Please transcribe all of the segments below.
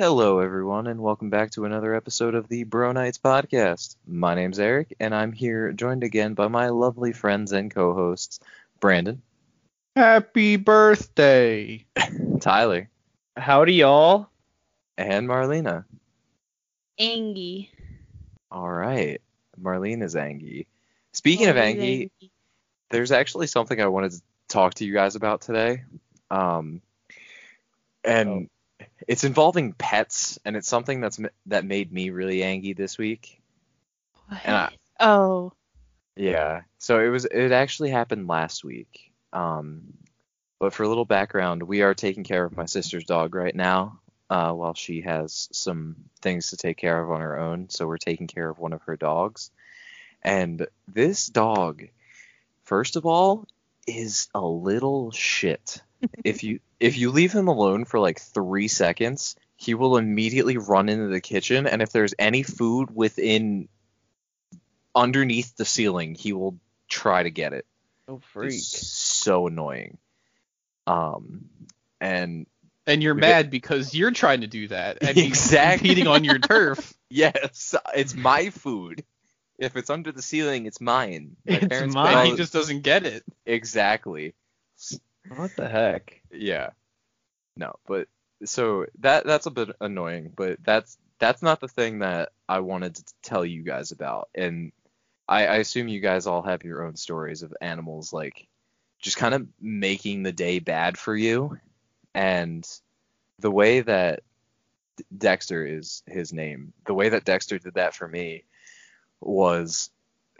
Hello, everyone, and welcome back to another episode of the Bro Nights podcast. My name's Eric, and I'm here joined again by my lovely friends and co hosts, Brandon, Happy birthday. Tyler, Howdy, y'all. and Marlena. Angie. All right, Marlena's Angie. Speaking of Angie, there's actually something I wanted to talk to you guys about today. Um, and it's involving pets, and it's something that's that made me really angry this week. And I- oh, Yeah. So it was it actually happened last week. Um but for a little background, we are taking care of my sister's dog right now, uh, while she has some things to take care of on her own. So we're taking care of one of her dogs. And this dog, first of all, is a little shit. If you if you leave him alone for like three seconds, he will immediately run into the kitchen, and if there's any food within underneath the ceiling, he will try to get it. Oh, It's so annoying. Um, and And you're mad because you're trying to do that and he's Exactly. competing on your turf. yes, it's my food. If it's under the ceiling, it's mine. My It's mine. all- he just doesn't get it. exactly. What the heck? Yeah. No, but so that that's a bit annoying, but that's that's not the thing that I wanted to tell you guys about. And I, I assume you guys all have your own stories of animals like just kind of making the day bad for you. And the way that Dexter is his name, the way that Dexter did that for me was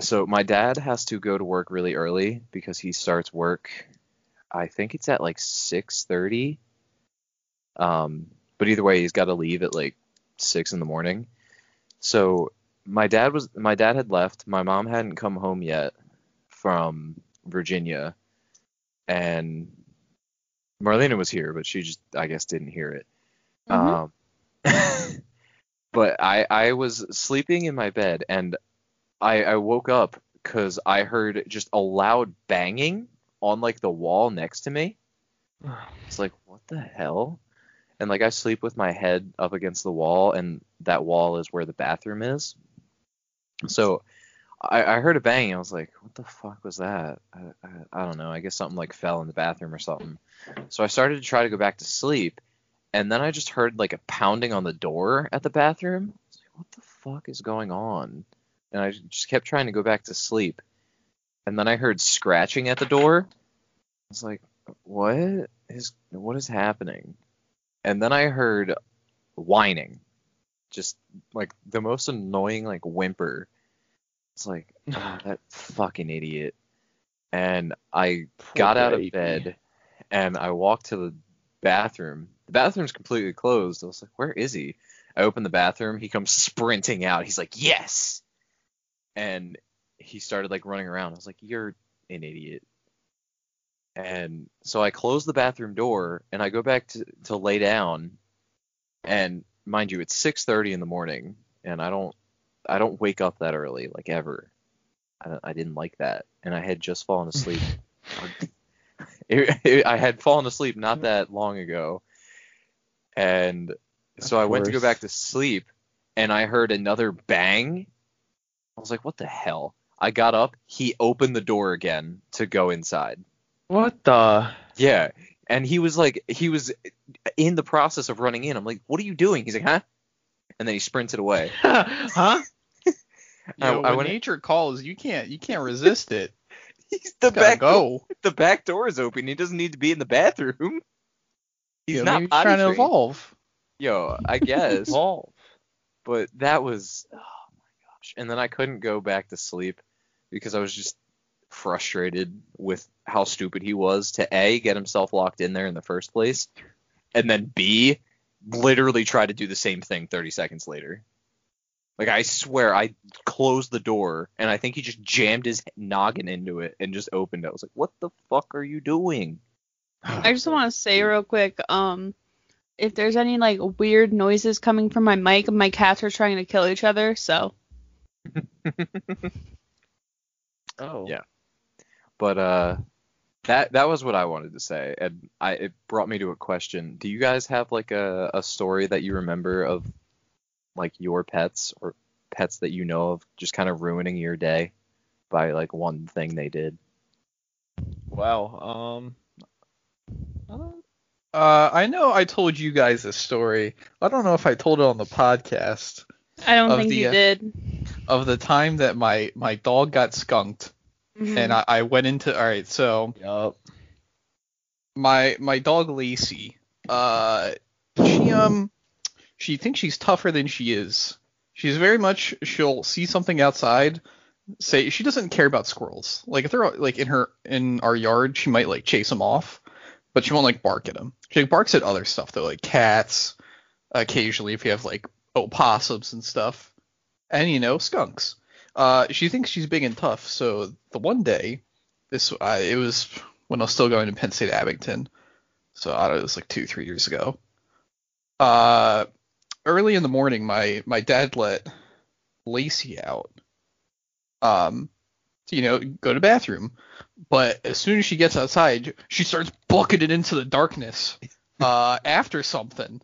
so my dad has to go to work really early because he starts work I think it's at like 6:30. Um, but either way, he's got to leave at like six in the morning. So my dad was my dad had left. My mom hadn't come home yet from Virginia, and Marlena was here, but she just I guess didn't hear it. Mhm. Um, but I I was sleeping in my bed and I I woke up because I heard just a loud banging on like the wall next to me. It's like, what the hell? And like I sleep with my head up against the wall, and that wall is where the bathroom is. So I, I heard a bang. I was like, what the fuck was that? I, I, I don't know. I guess something like fell in the bathroom or something. So I started to try to go back to sleep, and then I just heard like a pounding on the door at the bathroom. I was like, what the fuck is going on? And I just kept trying to go back to sleep. And then I heard scratching at the door. I was like, what is what is happening? And then I heard whining. Just like the most annoying like whimper. It's like, oh, that fucking idiot. And I got out of bed and I walked to the bathroom. The bathroom's completely closed. I was like, where is he? I open the bathroom. He comes sprinting out. He's like, yes. And he started like running around. I was like, you're an idiot. And so I close the bathroom door and I go back to, to lay down. And mind you, it's 6:30 in the morning, and I don't I don't wake up that early like ever. I, I didn't like that, and I had just fallen asleep. It- it- I had fallen asleep not that long ago, and so Of I went to go back to sleep, and I heard another bang. I was like, "What the hell?" I got up. He opened the door again to go inside. What the? Yeah, and he was like, he was in the process of running in. I'm like, "What are you doing?" He's like, "Huh?" And then he sprinted away. huh? You I- know, I when went- nature calls, you can't you can't resist it. He's the Gotta back go. the back door is open. He doesn't need to be in the bathroom. He's You not he's trying to evolve. Yo, I guess. Evolve. but that was oh my gosh. And then I couldn't go back to sleep because I was just frustrated with how stupid he was to A get himself locked in there in the first place and then B literally try to do the same thing 30 seconds later. Like I swear I closed the door and I think he just jammed his noggin into it and just opened it. I was like, "What the fuck are you doing?" I just want to say real quick, um, if there's any like weird noises coming from my mic, my cats are trying to kill each other. So Oh. Yeah. But uh that that was what I wanted to say, and I it brought me to a question. Do you guys have like a a story that you remember of like your pets or pets that you know of just kind of ruining your day by like one thing they did? Wow. Um. I Uh, I know I told you guys this story. I don't know if I told it on the podcast I don't think the, you uh, did. Of the time that my my dog got skunked, Mhm. and I, I went into all right. So Yup. my my dog Lacey, uh, she um, she thinks she's tougher than she is. She's very much she'll see something outside, say she doesn't care about squirrels. Like if they're like in her in our yard, she might like chase them off, but she won't like bark at them. She like, barks at other stuff though, like cats, occasionally if you have like opossums and stuff, and you know skunks. Uh, she thinks she's big and tough. So the one day, this uh, it was when I was still going to Penn State Abington. So I don't know, it was like two, three years ago. Uh, early in the morning, my my dad let Lacey out. Um, to, you know, go to bathroom. But as soon as she gets outside, she starts it into the darkness. Uh, after something.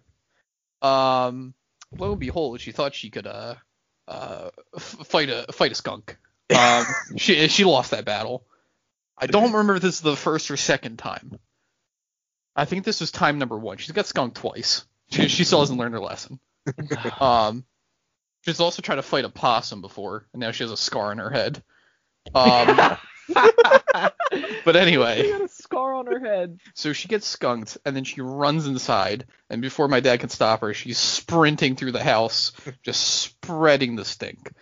Um, lo and behold, she thought she could uh uh fight a fight a skunk. Um, she she lost that battle. I don't remember if this is the first or second time. I think this was time number one. She's got skunked twice. She, she still hasn't learned her lesson. Um, she's also tried to fight a possum before, and now she has a scar on her head. Um, but anyway, She got a scar on her head. so she gets skunked, and then she runs inside, and before my dad can stop her, she's sprinting through the house, just spreading the stink.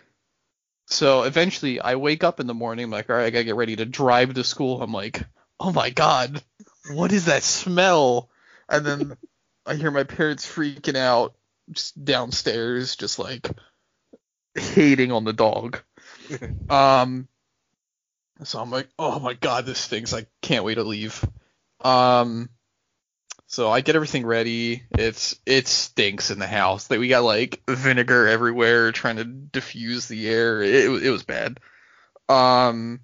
So eventually, I wake up in the morning, I'm like, all right, I gotta get ready to drive to school. I'm like, oh my god, what is that smell? And then I hear my parents freaking out, just downstairs, just like hating on the dog. Um, so I'm like, oh my god, this stinks. I can't wait to leave. Um, so I get everything ready. It's it stinks in the house. That we got like vinegar everywhere, trying to diffuse the air. It it was bad. Um,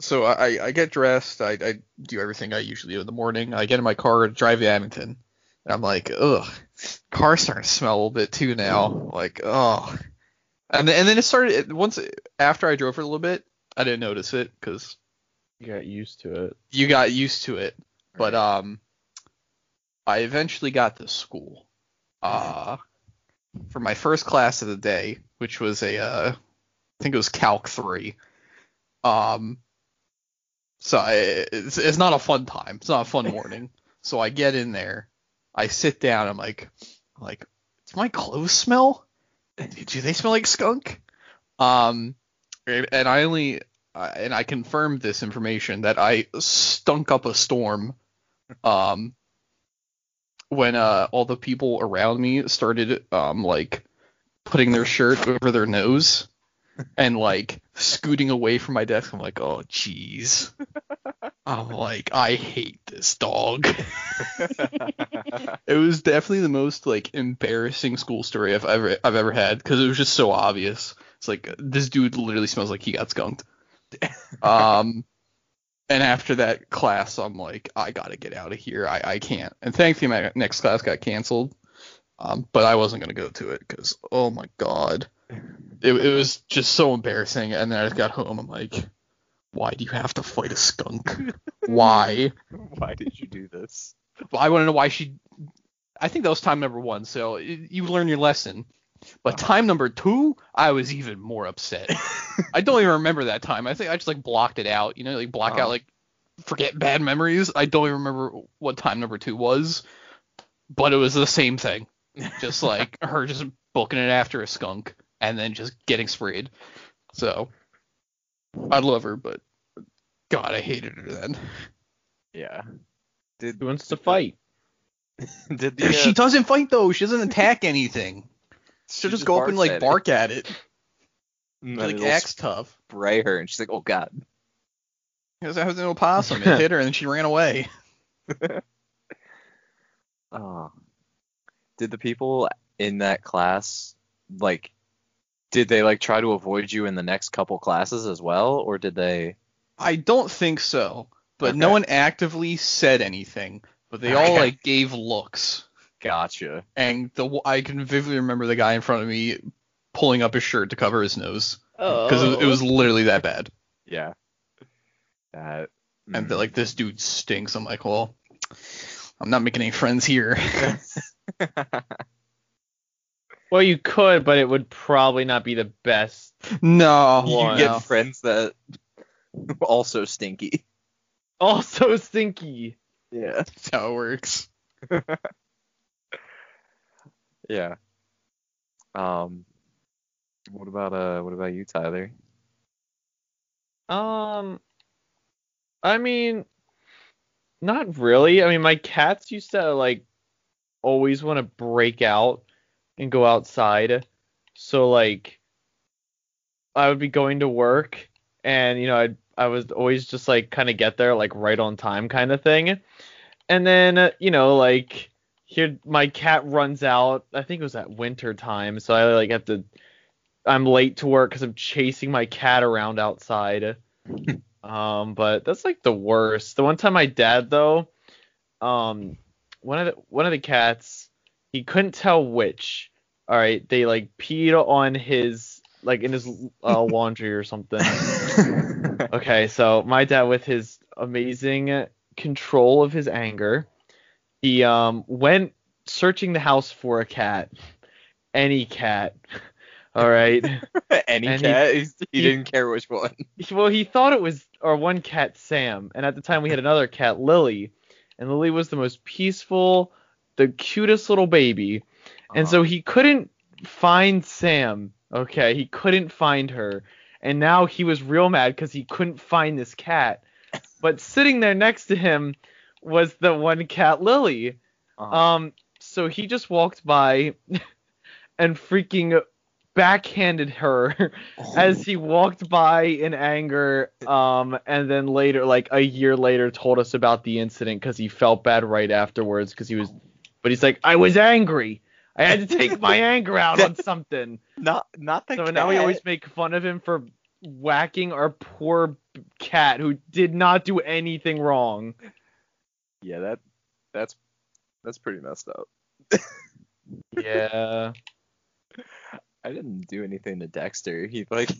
so I I get dressed. I I do everything I usually do in the morning. I get in my car, drive to Abington. And I'm like, ugh, car's starting to smell a little bit too now. Like, oh. And and then it started once after I drove for a little bit. I didn't notice it because You got used to it. you got used to it. But um, I eventually got to school. Uh, for my first class of the day, which was a uh, I think it was Calc three. Um, so I, it's it's not a fun time. It's not a fun morning. so I get in there, I sit down. I'm like, like, does my clothes smell? Do they smell like skunk? Um, and I only uh, and I confirmed this information that I stunk up a storm. Um, when uh all the people around me started um like putting their shirt over their nose and like scooting away from my desk. I'm like, oh jeez. I'm like, I hate this dog. it was definitely the most like embarrassing school story I've ever I've ever had because it was just so obvious. It's like this dude literally smells like he got skunked. Um, and after that class, I'm like, I gotta get out of here. I I can't. And thankfully, my next class got canceled. Um, but I wasn't gonna go to it because oh my god, it it was just so embarrassing. And then I got home, I'm like, why do you have to fight a skunk? why? Why did you do this? Well, I want to know why she. I think that was time number one, so you learn your lesson. But uh-huh. time number two, I was even more upset. I don't even remember that time. I think I just like blocked it out. You know, like block Oh. out uh-huh. like forget bad memories. I don't even remember what time number two was, but it was the same thing. Just like her just booking it after a skunk and then just getting sprayed. So I love her, but God, I hated her then. Yeah. Did Who wants to uh, fight? did the, uh, She doesn't fight though. She doesn't attack anything. She'll just just go up and like at it. bark at it. and like acts tough. spray her, and she's like, "Oh God." Because I was an opossum. It hit her and she ran away. Oh. Did the people in that class like? Did they like try to avoid you in the next couple classes as well, or did they? I don't think so. but no one actively said anything. But they all Okay. like gave looks, Gotcha. and the I can vividly remember the guy in front of me pulling up his shirt to cover his nose Oh. because it, was- it was literally that bad. Yeah. And mm. they're like, this dude stinks. I'm like, well, I'm not making any friends here. Well, you could, but it would probably not be the best. no, you get friends that also stinky. Also stinky. Yeah. That's how it works. Yeah. Um. What about uh? What about you, Tyler? Um, I mean, not really. I mean, my cats used to like always want to break out and go outside. So like, I would be going to work, and you know, I I was always just like kind of get there like right on time kind of thing, and then uh, you know like here my cat runs out. I think it was at winter time, so I like have to. I'm late to work because I'm chasing my cat around outside. um, but that's like the worst. The one time my dad though, um, one of the one of the cats, he couldn't tell which. All right, they like peed on his like in his uh, laundry or something. Okay, so my dad with his amazing control of his anger, he um went searching the house for a cat, any cat. All right. Any And cat? He, he, didn't care which one. well, he thought it was our one cat Sam, and at the time we had another cat Lily, and Lily was the most peaceful, the cutest little baby, and Uh-huh. so he couldn't find Sam. Okay, he couldn't find her, and now he was real mad because he couldn't find this cat. But sitting there next to him was the one cat Lily. Uh-huh. Um, so he just walked by and freaking backhanded her as he walked by in anger. Um, and then later, like a year later, told us about the incident because he felt bad right afterwards because he was. But he's like, I was angry. I had to take my anger out on something. not not the So cat. now we always make fun of him for whacking our poor cat who did not do anything wrong. Yeah, that that's that's pretty messed up. Yeah. I didn't do anything to Dexter. He like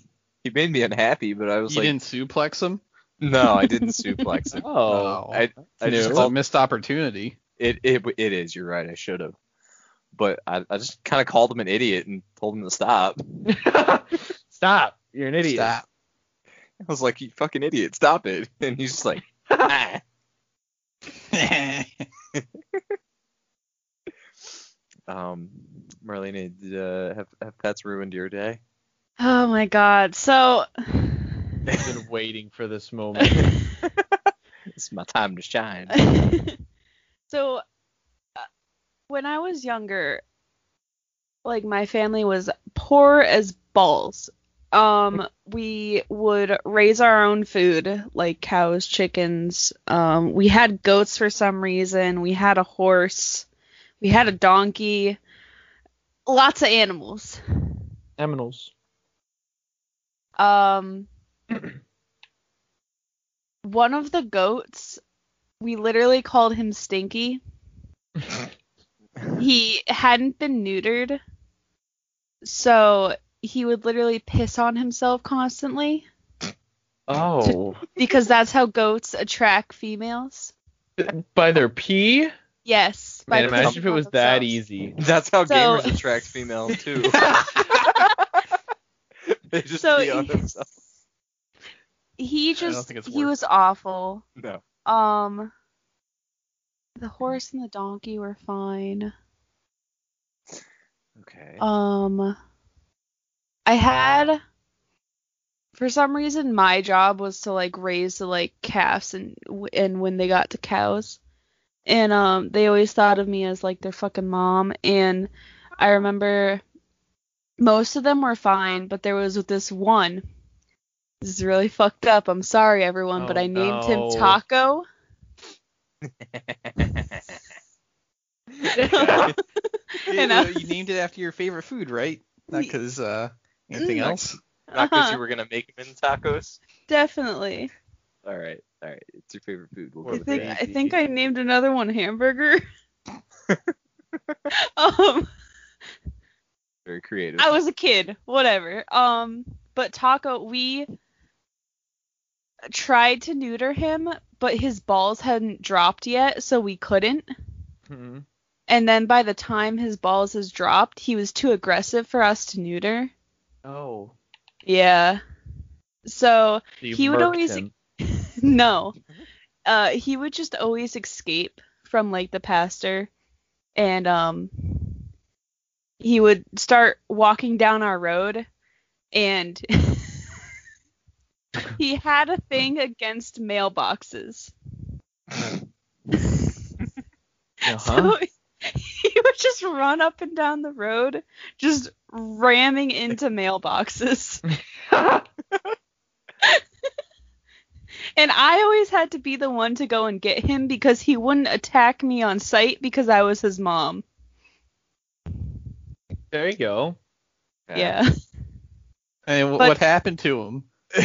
he made me unhappy, but I was like You like, didn't suplex him? no, I didn't suplex him. Oh. I I just It's a missed opportunity. it it it is. You're right. I should have, but I I just kind of called him an idiot and told him to stop. Stop. You're an idiot. Stop. I was like, you fucking idiot, stop it. And he's just like, ah. Um, Marlena, did, uh, have have pets ruined your day? Oh my god. So I've been waiting for this moment. It's my time to shine. so uh, when I was younger, like my family was poor as balls. Um, we would raise our own food, like cows, chickens. Um, we had goats for some reason. We had a horse. We had a donkey. Lots of animals. Aminals. Um, one of the goats, we literally called him Stinky. he hadn't been neutered, so he would literally piss on himself constantly Oh. because that's how goats attract females. By their pee? Yes. by Man, imagine if it on was that easy. That's how So- gamers attract females too. they just So pee on he- themselves. He just he was awful. No. Um, the horse and the donkey were fine. Okay. Um, I had, for some reason, my job was to like raise the like calves and and when they got to cows, and um, they always thought of me as like their fucking mom. And I remember most of them were fine, but there was this one. This is really fucked up. I'm sorry, everyone, but Oh, I named no. him Taco. You, And I you named it after your favorite food, right? Not because uh, anything Mm. else. Not because Uh-huh. you were gonna make him in tacos. Definitely. All right. All right, it's your favorite food. We'll I think. I think I named another one hamburger. um, Very creative. I was a kid, whatever. Um, but Taco, we tried to neuter him, but his balls hadn't dropped yet, so we couldn't. Hmm. And then by the time his balls has dropped, he was too aggressive for us to neuter. Oh. Yeah. So You He would always- him. no. Uh he would just always escape from like the pastor and um he would start walking down our road and he had a thing against mailboxes. Uh-huh. So he would just run up and down the road just ramming into mailboxes. And I always had to be the one to go and get him because he wouldn't attack me on sight because I was his mom. there you go. Yeah. And wh- But- what happened to him?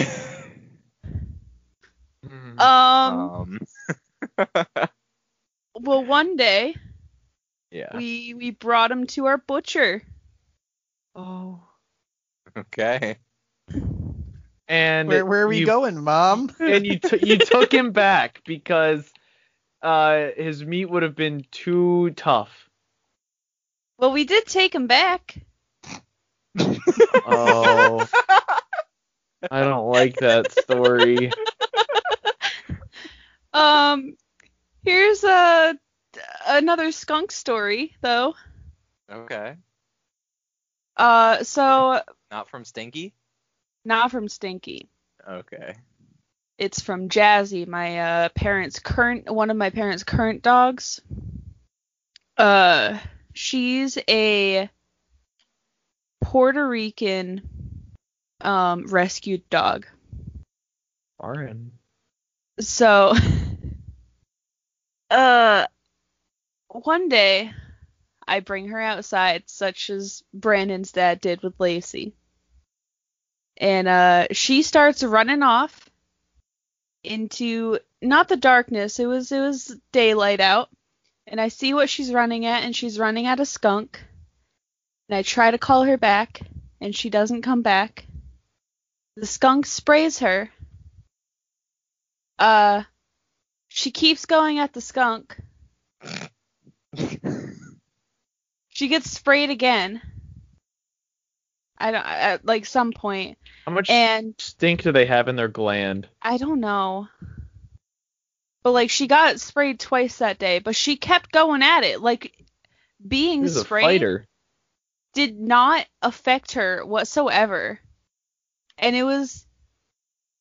Um. Um. Well, one day yeah. we we brought him to our butcher. oh. Okay. And Where where are we you, going, Mom? And you t- you took him back because uh his meat would have been too tough. Well, we did take him back. Oh. I don't like that story. Um. Here's a another skunk story though. Okay. Uh. So Not from Stinky. not from Stinky. Okay. It's from Jazzy, my uh, parents' current one of my parents' current dogs. Uh, she's a Puerto Rican um, rescued dog. Foreign. So, uh, one day I bring her outside, such as Brandon's dad did with Lacey. And uh, she starts running off into not the darkness. It was it was daylight out, and I see what she's running at, and she's running at a skunk. And I try to call her back, and she doesn't come back. The skunk sprays her. Uh, she keeps going at the skunk. She gets sprayed again. I don't uh, at like some point, How much and stink do they have in their gland? I don't know. But like she got sprayed twice that day, but she kept going at it. Like being a sprayed did not affect her whatsoever. And it was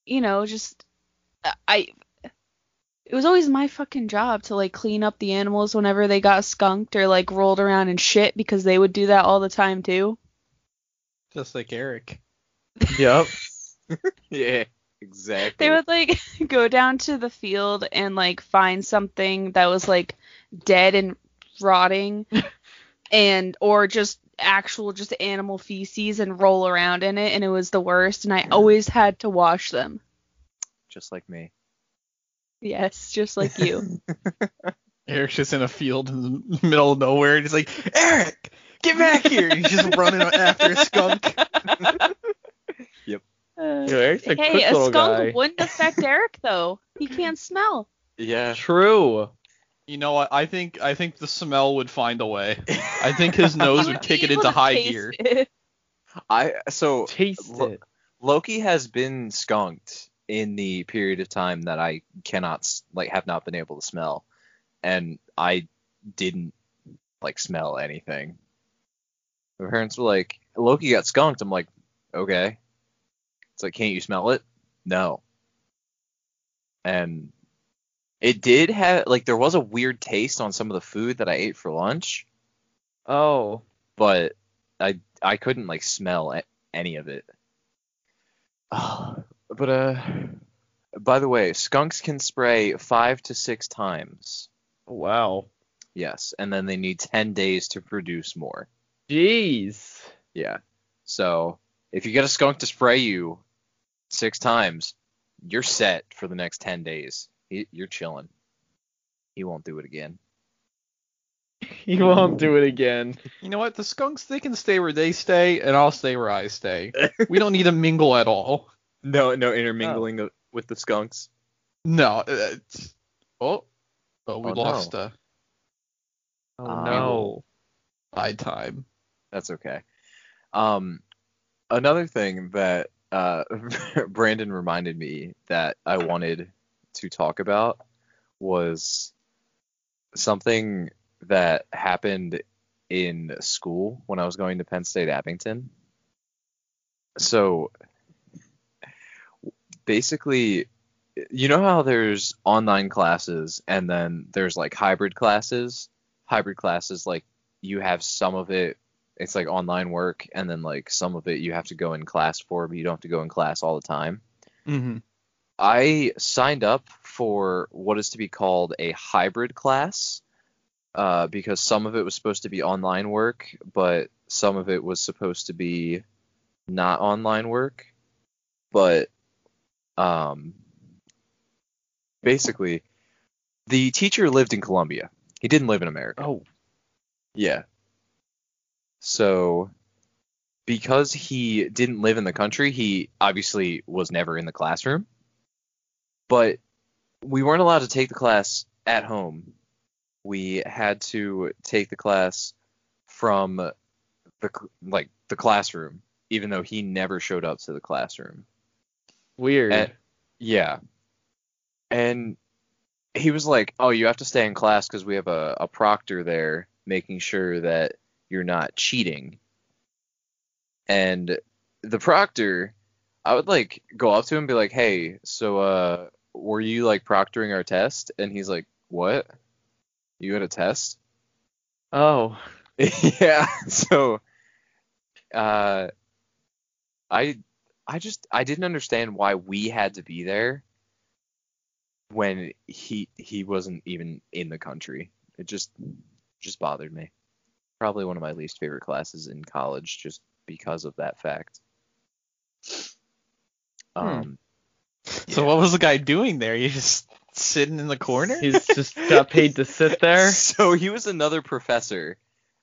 you know, just uh, I it was always my fucking job to like clean up the animals whenever they got skunked or like rolled around in shit because they would do that all the time too. Just like Eric. Yep. yeah. Exactly. They would like go down to the field and like find something that was like dead and rotting and or just actual just animal feces and roll around in it and it was the worst and I always had to wash them. Just like me. Yes, just like you. Eric's just in a field in the middle of nowhere, and he's like, Eric, get back here! And he's just running after a skunk. Uh, Yo, Eric's a hey, a skunk guy. wouldn't affect Eric though. He can't smell. Yeah. True. You know what? I think I think the smell would find a way. I think his nose would kick it into high taste gear. it. I so Taste Lo- it. Loki has been skunked in the period of time that I cannot like have not been able to smell, and I didn't like smell anything. My parents were like, "Loki got skunked." I'm like, "Okay." It's like, "Can't you smell it?" No. And it did have like there was a weird taste on some of the food that I ate for lunch, Oh. but I I couldn't like smell any of it. but uh, by the way, skunks can spray five to six times. Wow. Yes, and then they need ten days to produce more. Jeez. Yeah. So if you get a skunk to spray you six times, you're set for the next 10 days. He, you're chilling. He won't do it again. He won't do it again. You know what? The skunks they can stay where they stay, and I'll stay where I stay. we don't need to mingle at all. No, no intermingling of- with the skunks. No. uh, It's, oh, oh, we Oh, no. lost uh, Oh Um, no. by time. That's okay. Um, another thing that uh, Brandon reminded me that I wanted to talk about was something that happened in school when I was going to Penn State Abington. So basically, you know how there's online classes and then there's like hybrid classes? Hybrid classes, like you have some of it it's like online work and then like some of it you have to go in class for but you don't have to go in class all the time Mm-hmm. i signed up for what is to be called a hybrid class uh, because some of it was supposed to be online work but some of it was supposed to be not online work but um basically the teacher lived in colombia he didn't live in america Oh. yeah. So, because he didn't live in the country, he obviously was never in the classroom. But we weren't allowed to take the class at home. We had to take the class from the like the classroom, even though he never showed up to the classroom. Weird. And- yeah. And he was like, "Oh, you have to stay in class because we have a, a proctor there making sure that you're not cheating." And the proctor, I would like go up to him and be like, "Hey, so uh, were you like proctoring our test?" And he's like, "What? You had a test?" oh. yeah. So, uh, I I just I didn't understand why we had to be there when he he wasn't even in the country. It just just bothered me. Probably one of my least favorite classes in college, just because of that fact. Hmm. Um, So what was the guy doing there? You just sitting in the corner? He's just got paid to sit there. So he was another professor,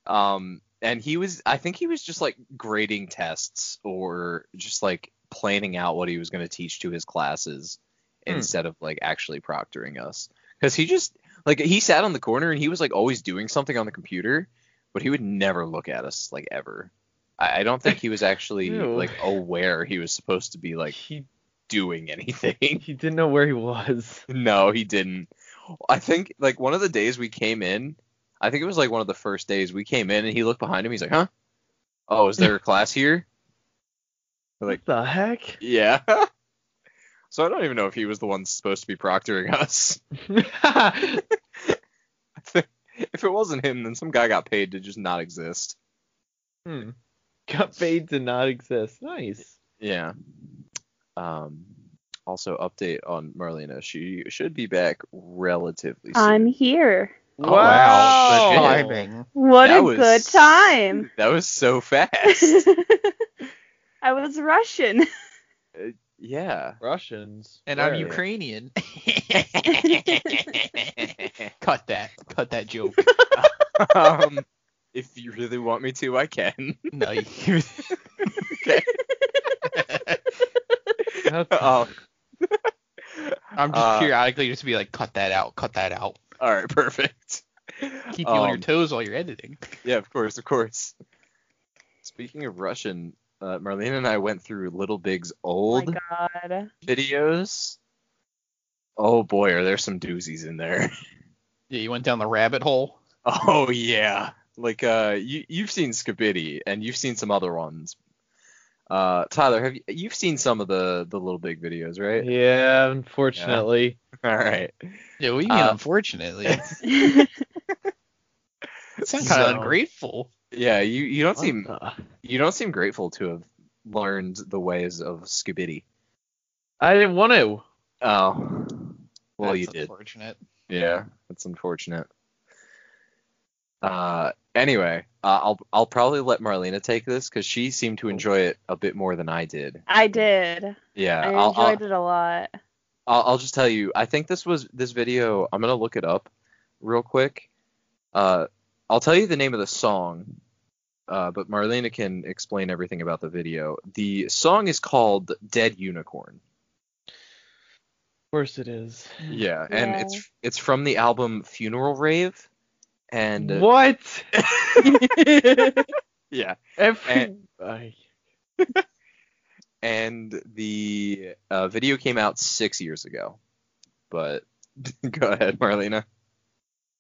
um, and he was I think he was just like grading tests or just like planning out what he was going to teach to his classes Hmm. instead of like actually proctoring us. Because he just like he sat on the corner and he was like always doing something on the computer, but he would never look at us like ever. I, I don't think he was actually like aware he was supposed to be like he doing anything. he didn't know where he was. No, he didn't. I think like one of the days we came in, I think it was like one of the first days we came in and he looked behind him. He's like, "Huh? Oh, is there a class here?" We're like, What the heck? "Yeah." So I don't even know if he was the one supposed to be proctoring us. if it wasn't him, then some guy got paid to just not exist. hmm. Got paid to not exist. Nice. Yeah. Um. Also, update on Marlena. She should be back relatively soon. I'm here. Oh, wow. Wow. What That a was- good time. That was so fast. I was Russian. yeah. Russians. And I'm Ukrainian. Cut that. Cut that joke. um, if you really want me to, I can. no, you. okay. That's- oh, I'm just Uh, periodically just be like, cut that out, cut that out. all right, perfect. Keep you on your Um, toes while you're editing. Yeah, of course, of course. Speaking of Russian, uh, Marlene and I went through Little Big's Oh old my god. videos. Oh boy, are there some doozies in there. Yeah, you went down the rabbit hole. Oh yeah, like uh, you you've seen Skibidi and you've seen some other ones. Uh, Tyler, have you you've seen some of the the Little Big videos, right? Yeah, unfortunately. All right. Yeah, we do mean, Uh, unfortunately? It sounds kind of So- ungrateful. Yeah, you you don't What seem the- you don't seem grateful to have learned the ways of Skibidi. I didn't want to. Oh, well, That's you did. Unfortunate. Yeah, that's unfortunate. Uh, anyway, uh, I'll I'll probably let Marlena take this because she seemed to enjoy it a bit more than I did. I did. Yeah, I I'll, I'll enjoyed it a lot. I'll, I'll just tell you. I think this was this video. I'm gonna look it up real quick. Uh, I'll tell you the name of the song, uh, but Marlena can explain everything about the video. The song is called "Dead Unicorn." Of course it is. Yeah, and Yeah. it's it's from the album Funeral Rave, and uh, What? yeah, Every. And- and the uh, video came out six years ago. But go ahead, Marlena.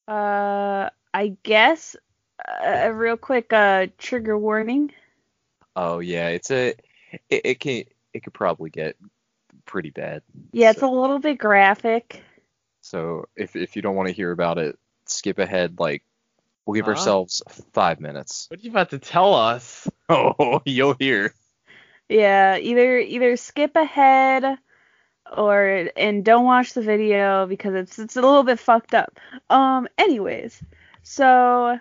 Uh, I guess uh, a real quick uh trigger warning. Oh yeah, it's a it, it can it could probably get pretty bad. Yeah, it's So- a little bit graphic. So if if you don't want to hear about it, skip ahead. Like we'll give Huh? ourselves five minutes. What are you about to tell us? Oh, you'll hear. Yeah, either either skip ahead or and don't watch the video because it's it's a little bit fucked up. Um anyways, so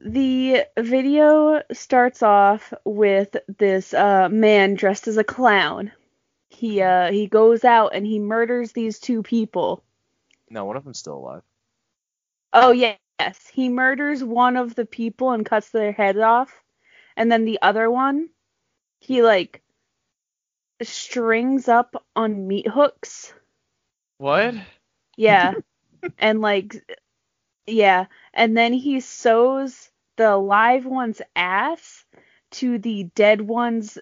the video starts off with this uh man dressed as a clown. He uh he goes out and he murders these two people. No, one of them's still alive. Oh yeah, yes. He murders one of the people and cuts their head off, and then the other one, he like strings up on meat hooks. What? Yeah, and like, yeah, and then he sews the live one's ass to the dead one's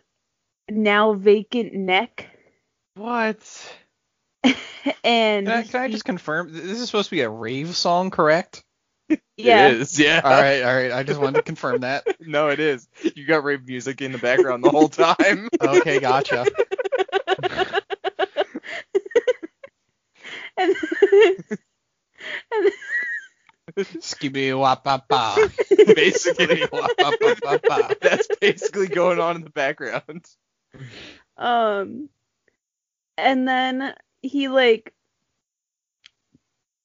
now vacant neck, What? and Can I, can I just confirm? This is supposed to be a rave song, correct? yeah, It is, yeah. All right, all right. I just wanted to confirm that. no, it is. You got rave music in the background the whole time. Okay, gotcha. and, and Skibby wap ba ba. basically, Wap ba ba ba ba. that's basically going on in the background. Um, and then he like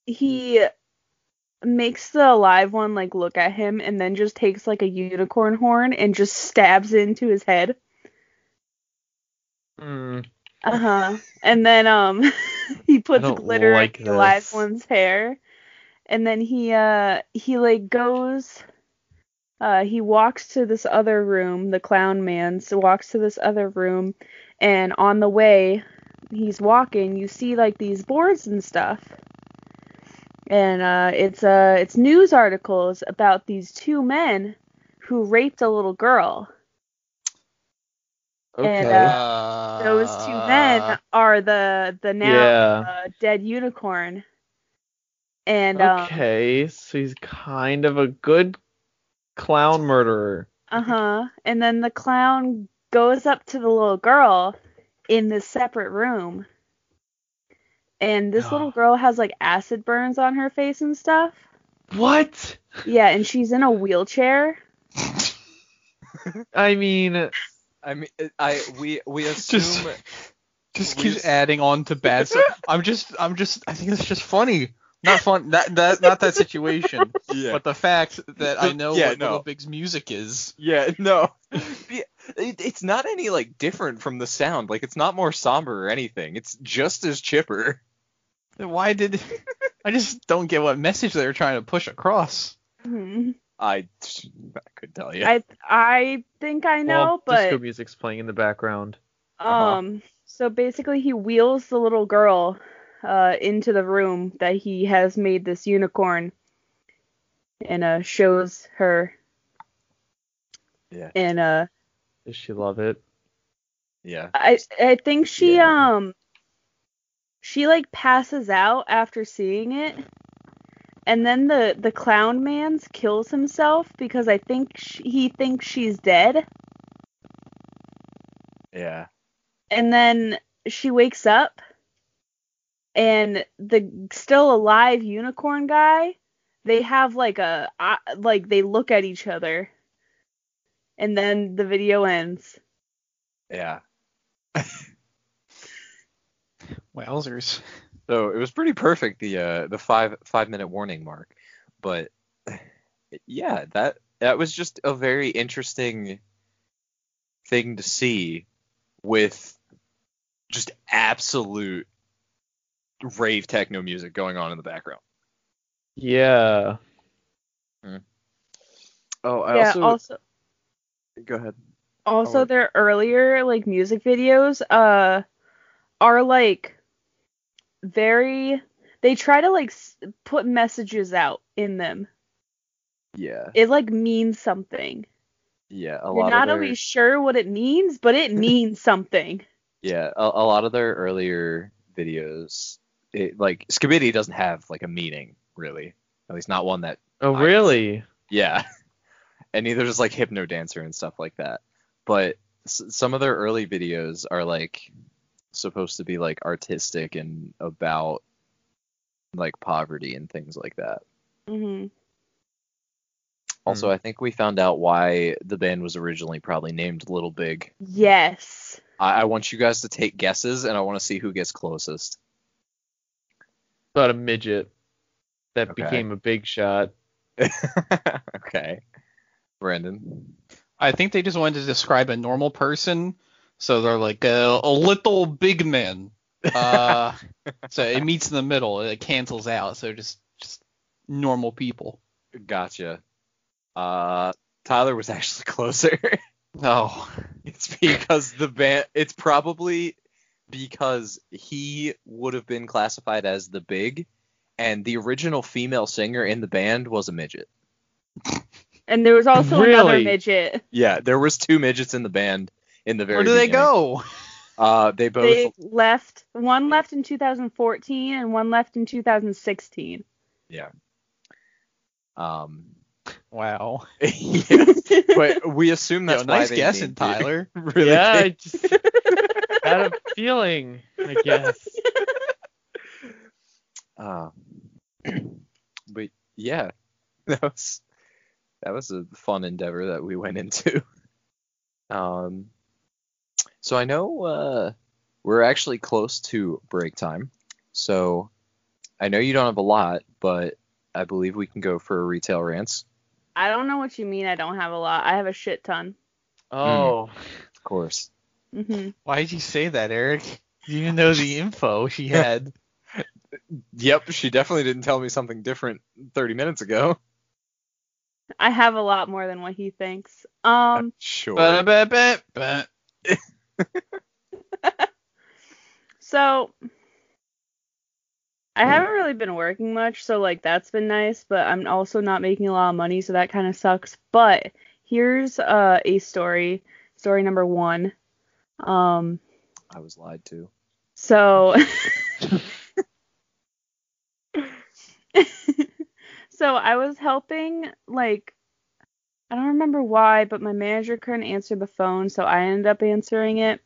he makes the alive one like look at him, and then just takes like a unicorn horn and just stabs it into his head. Hmm. Uh huh. And then um he puts glitter like in the alive one's hair, and then he uh he like goes. Uh, he walks to this other room. The clown man so walks to this other room, and on the way, he's walking. You see like these boards and stuff, and uh, it's uh it's news articles about these two men who raped a little girl. Okay. And, uh, Those two men are the the now yeah. uh, dead unicorn. And um, Okay, so he's kind of a good clown murderer. uh huh. And then the clown goes up to the little girl in this separate room. And this little girl has like acid burns on her face and stuff. What? Yeah, and she's in a wheelchair. I mean, I mean, I we we Just- assume Just We keeps adding on to bad stuff. I'm just, I'm just, I think it's just funny. Not fun. That, that, not that situation. yeah. But the fact that I know Yeah, what no. Little Big's music is. Yeah, no. Yeah, it, it's not any like different from the sound. Like it's not more somber or anything. It's just as chipper. Why did? I just don't get what message they were trying to push across. Mhm. I I could tell you. I I think I know, well, disco music's playing in the background. Uh-huh. Um, so basically, he wheels the little girl uh, into the room that he has made this unicorn, and uh, shows her. Yeah. And uh, Does she love it? yeah. I I think she Yeah. um, she like passes out after seeing it, and then the the clown man's kills himself because I think sh he thinks she's dead, Yeah. and then she wakes up and the still alive unicorn guy they have like a like they look at each other and then the video ends Yeah. Wowzers. So it was pretty perfect the uh the five five minute warning mark, but yeah that that was just a very interesting thing to see with just absolute rave techno music going on in the background. Yeah. Oh, I yeah. also, Also, go ahead. also Oh. their earlier like music videos uh are like very they try to like s- put messages out in them. Yeah, It like means something. yeah, a You're lot not of their, always sure what it means, but it means something. yeah, a, a lot of their earlier videos, it, like Skibidi doesn't have like a meaning really, at least not one that Oh, I- really? Yeah. And neither does like Hypnodancer and stuff like that. But s- some of their early videos are like supposed to be like artistic and about like poverty and things like that. hmm Also, I think we found out why the band was originally probably named Little Big. Yes. I, I want you guys to take guesses and I want to see who gets closest. About a midget that Okay. became a big shot. okay. Brandon. I think they just wanted to describe a normal person, so they're like a, a little big man. Uh, so it meets in the middle. It cancels out. So just just normal people. Gotcha. Uh, Tyler was actually closer. No. It's because the band. It's probably because he would have been classified as the big, and the original female singer in the band was a midget. And there was also another midget. Yeah, there was two midgets in the band in the very. Where do they go? Uh, they both. They left. One left in 2014 and one left in 2016. Yeah. Um. Wow. yeah, but we assume that's Yo, why nice they guessing. Tyler. really? yeah, just had a feeling, I guess. Uh, but yeah, that was that was a fun endeavor that we went into. Um, so I know uh, we're actually close to break time. So I know you don't have a lot, but I believe we can go for a retail rants. I don't know what you mean. I don't have a lot. I have a shit ton. Oh, Of course. Hmm Why did you say that, Eric? You didn't know the info she had. Yep, she definitely didn't tell me something different 30 minutes ago. I have a lot more than what he thinks. Um. Sure. So I haven't really been working much, so like that's been nice, but I'm also not making a lot of money, so that kind of sucks. But here's uh, a story, story number 1. Um I was lied to. so So I was helping like I don't remember why, but my manager couldn't answer the phone, so I ended up answering it.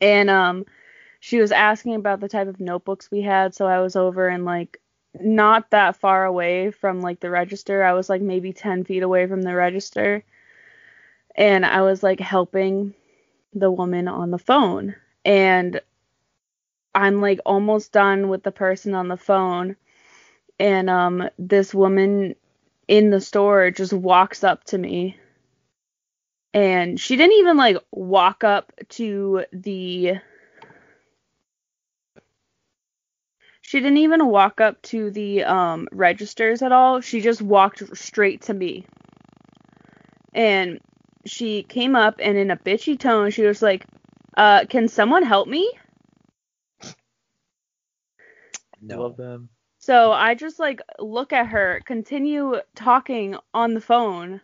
And um she was asking about the type of notebooks we had, so I was over and like not that far away from like the register. I was like maybe 10 feet away from the register. And I was like helping the woman on the phone. And I'm like almost done with the person on the phone. And um this woman in the store just walks up to me. And she didn't even like walk up to the She didn't even walk up to the um registers at all. She just walked straight to me. And she came up and in a bitchy tone she was like, "Uh, can someone help me?" No. Love them. So I just like look at her, continue talking on the phone,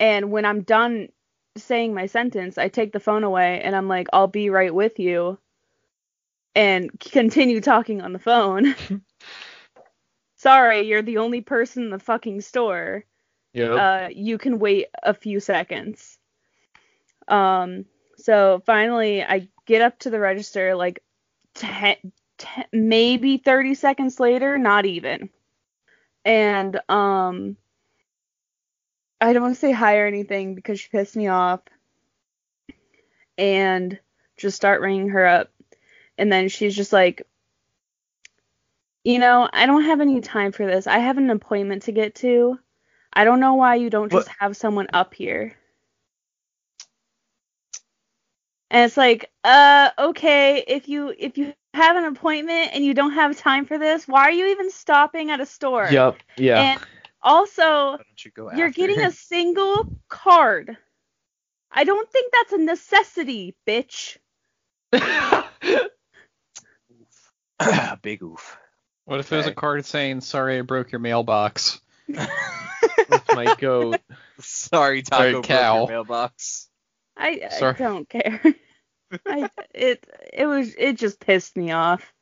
and when I'm done saying my sentence, I take the phone away and I'm like, I'll be right with you, and continue talking on the phone. Sorry, you're the only person in the fucking store. Yep. Uh, you can wait a few seconds. Um, so finally, I get up to the register like 10, 10 maybe 30 seconds later, not even. And um, I don't want to say hi or anything because she pissed me off. And just start ringing her up. And then she's just like, you know, I don't have any time for this. I have an appointment to get to. I don't know why you don't just have someone up here. And it's like, uh, okay, if you if you have an appointment and you don't have time for this, why are you even stopping at a store? Yep. Yeah. And also, you go you're getting a single card. I don't think that's a necessity, bitch. big oof. What if there's a card saying, "Sorry, I broke your mailbox"? With my goat. Sorry, Taco Sorry, broke cow. mailbox. I, I Sorry. don't care. I it it was it just pissed me off.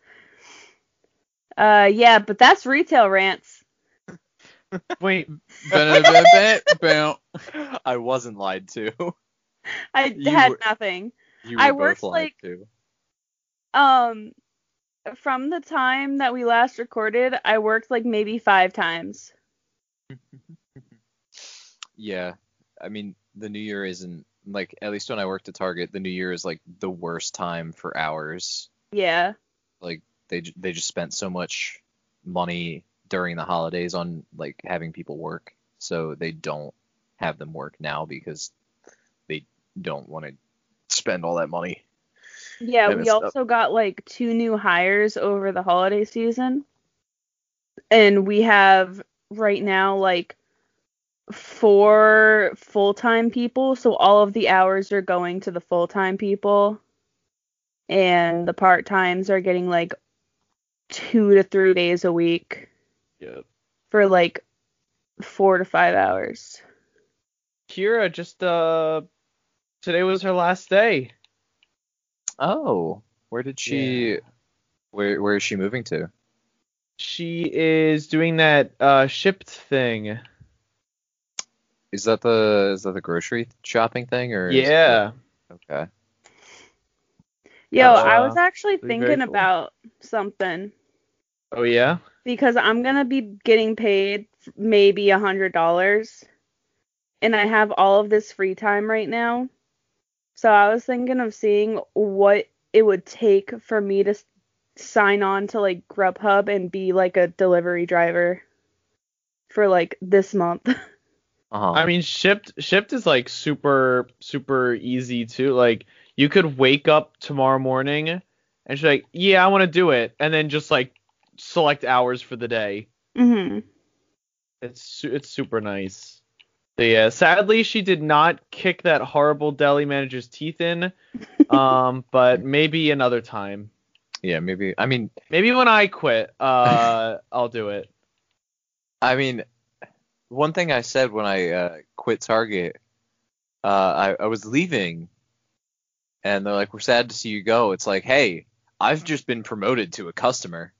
Uh yeah, but that's retail rants. Wait. I wasn't lied to. I You had were- nothing. You were I both worked, lied like- to. Um from the time that we last recorded, I worked like maybe 5 times. Yeah, I mean the new year isn't like at least when I worked at Target, the new year is like the worst time for hours. Yeah. Like they they just spent so much money during the holidays on like having people work, so they don't have them work now because they don't want to spend all that money. Yeah, we up. also got like two new hires over the holiday season. And we have right now like four full-time people, so all of the hours are going to the full-time people. And the part-times are getting like 2 to 3 days a week Yep. for like 4 to 5 hours. Kira just uh today was her last day. Oh, where did she? Yeah. Where where is she moving to? She is doing that uh Shipt thing. Is that the is that the grocery shopping thing or? Yeah. it- okay. Yo, I Uh, was actually thinking cool. about something. Oh yeah. because I'm gonna be getting paid maybe a hundred dollars, and I have all of this free time right now. So I was thinking of seeing what it would take for me to s- sign on to like Grubhub and be like a delivery driver for like this month. Uh-huh. I mean, Shipt Shipt is like super super easy too. Like you could wake up tomorrow morning and she's like, "Yeah, I want to do it," and then just like select hours for the day. hmm It's it's super nice. But yeah, sadly she did not kick that horrible deli manager's teeth in. Um, but maybe another time. Yeah, maybe. I mean, Maybe when I quit, uh, I'll do it. I mean, one thing I said when I uh, quit Target, uh, I, I was leaving, and they're like, "We're sad to see you go." It's like, "Hey, I've just been promoted to a customer,"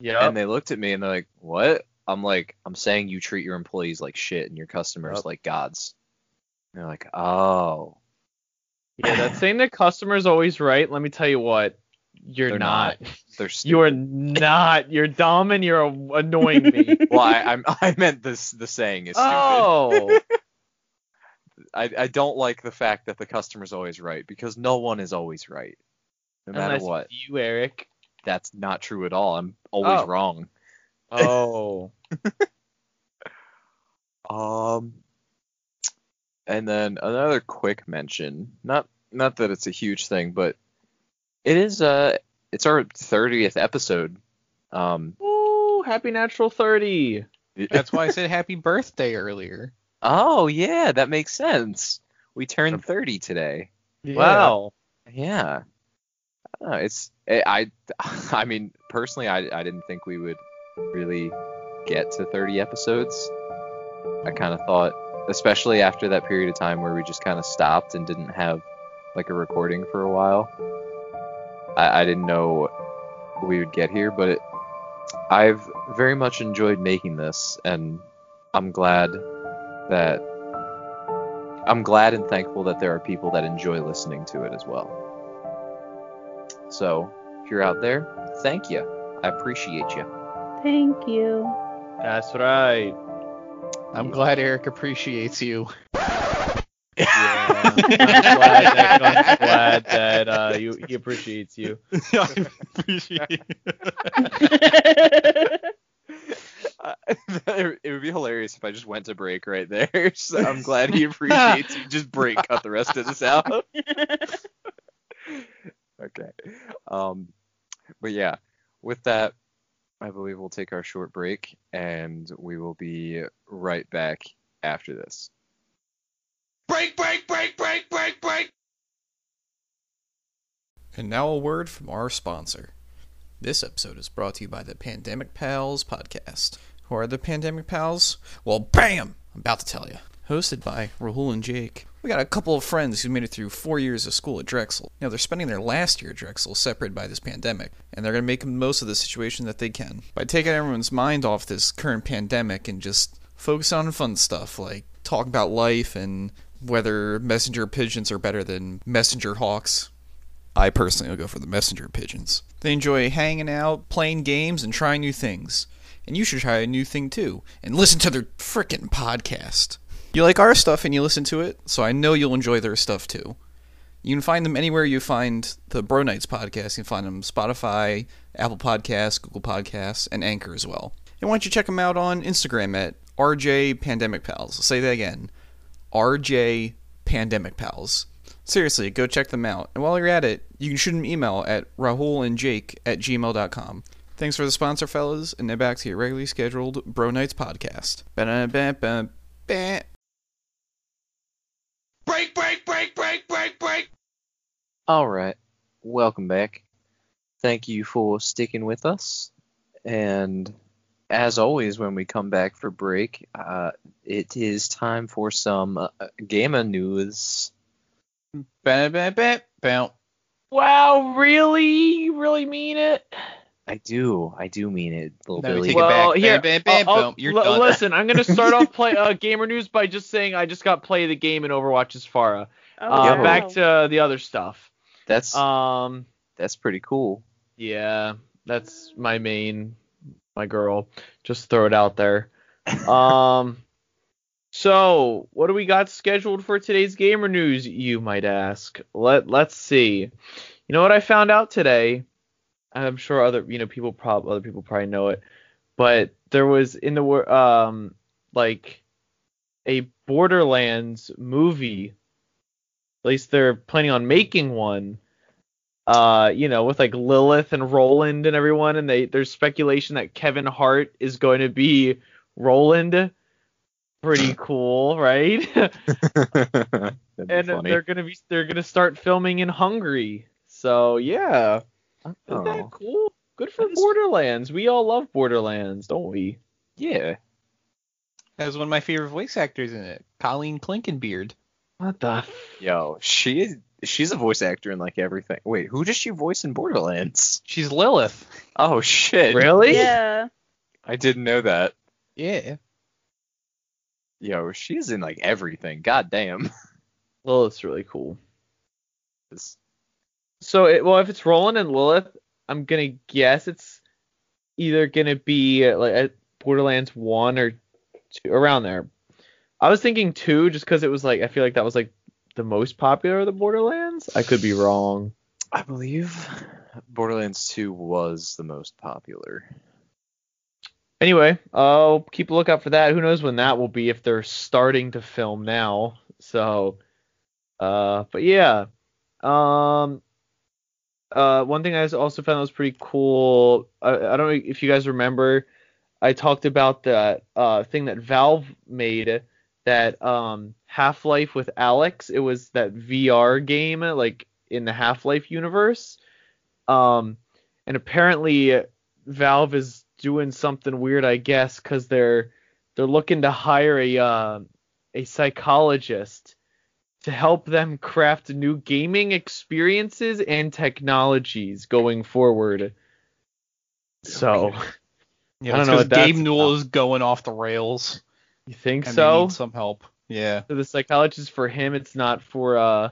Yeah. and they looked at me and they're like, "What?" I'm like, "I'm saying you treat your employees like shit and your customers Yep. like gods." And they're like, "Oh, Yeah, that saying the customer's always right. Let me tell you what, you're They're not. they're stupid. You're not. You're dumb and you're annoying me. well, I, I'm I meant this. The saying is stupid. oh. I, I don't like the fact that the customer's always right because no one is always right. No matter what. you, Eric. That's not true at all. I'm always Oh. wrong. Oh. Um and then another quick mention. Not not that it's a huge thing, but it is uh it's our 30th episode. Um Ooh, happy natural 30. That's why I said happy birthday earlier. Oh, yeah, that makes sense. We turned 30 today. Wow. Yeah. I it's eh, I I mean personally I I didn't think we would really get to 30 episodes. I kind of thought especially after that period of time where we just kind of stopped and didn't have like a recording for a while. I, I didn't know we would get here, but it, I've very much enjoyed making this and I'm glad that I'm glad and thankful that there are people that enjoy listening to it as well. So, if you're out there, thank you. I appreciate you. Thank you. That's right. I'm glad Eric appreciates you. I'm glad that, I'm glad that uh, you, he appreciates you. I appreciate it it would be hilarious if I just went to break right there. So I'm glad he appreciates you. Just break, cut the rest of this out. okay. Um, but yeah, with that, I believe we'll take our short break and we will be right back after this. Break, break, break, break, break, break. And now a word from our sponsor. This episode is brought to you by the Pandemic Pals podcast. Who are the Pandemic Pals? Well, bam! I'm about to tell you. Hosted by Rahul and Jake. We got a couple of friends who made it through four years of school at Drexel. Now they're spending their last year at Drexel separated by this pandemic, and they're going to make the most of the situation that they can by taking everyone's mind off this current pandemic and just focus on fun stuff like talk about life and whether messenger pigeons are better than messenger hawks. I personally will go for the messenger pigeons. They enjoy hanging out, playing games, and trying new things. And you should try a new thing too, and listen to their frickin' podcast. You like our stuff and you listen to it, so I know you'll enjoy their stuff too. You can find them anywhere you find the Bro Nights podcast. You can find them Spotify, Apple Podcasts, Google Podcasts, and Anchor as well. And why don't you check them out on Instagram at RJ Pandemic Pals. I'll say that again. RJ Pandemic Pals. Seriously, go check them out. And while you're at it, you can shoot an email at rahulandjake at gmail.com. Thanks for the sponsor, fellas, and now back to your regularly scheduled Bro Nights podcast. Break, break, break, break, break, break. All right, welcome back. Thank you for sticking with us. And as always, when we come back for break, uh, it is time for some uh, gamer news. Wow, really? You really mean it? I do, I do mean it, little No, Billy. take it well, back. here, Bam, bam, bam, I'll- I'll- boom. You're l- done. listen, I'm gonna start off play uh, gamer news by just saying I just got play the game in Overwatch's Pharah. Oh, Uh, Yo. back to the other stuff. That's Um, that's pretty cool. yeah, that's my main, my girl. Just throw it out there. Um, so what do we got scheduled for today's gamer news? You might ask. Let Let's see. You know what I found out today? I'm sure other you know people prob other people probably know it, but there was in the um like a Borderlands movie. At least they're planning on making one. Uh, you know, with like Lilith and Roland and everyone, and they there's speculation that Kevin Hart is going to be Roland. Pretty cool, right? That'd and funny. they're gonna be they're gonna start filming in Hungary. So yeah, isn't Oh, that cool? Good for That is- Borderlands. We all love Borderlands, don't we? yeah. Has one of my favorite voice actors in it, Colleen Clinkenbeard. What the? F- Yo, she is she's a voice actor in like everything. Wait, who does she voice in Borderlands? She's Lilith. Oh shit. really? Yeah. I didn't know that. Yeah. Yo, she's in like everything. God damn. Lilith's really cool. This- So it, well, if it's Roland and Lilith, I'm gonna guess it's either gonna be uh, like at Borderlands one or two, around there. I was thinking two, just because it was like I feel like that was like the most popular of the Borderlands. I could be wrong. I believe Borderlands 2 was the most popular. Anyway, I'll keep a lookout for that. Who knows when that will be if they're starting to film now. So, uh, but yeah. Um, uh, one thing I also found that was pretty cool. I, I don't know if you guys remember. I talked about that uh thing that Valve made that um Half-Life with Alyx. It was that VR game like in the Half-Life universe. Um, and apparently Valve is doing something weird, I guess, because they're they're looking to hire a uh, a psychologist to help them craft new gaming experiences and technologies going forward. So Yeah, I don't know what Gabe Newell is going off the rails. You think and they so? need some help. Yeah. So the psychologist for him, it's not for uh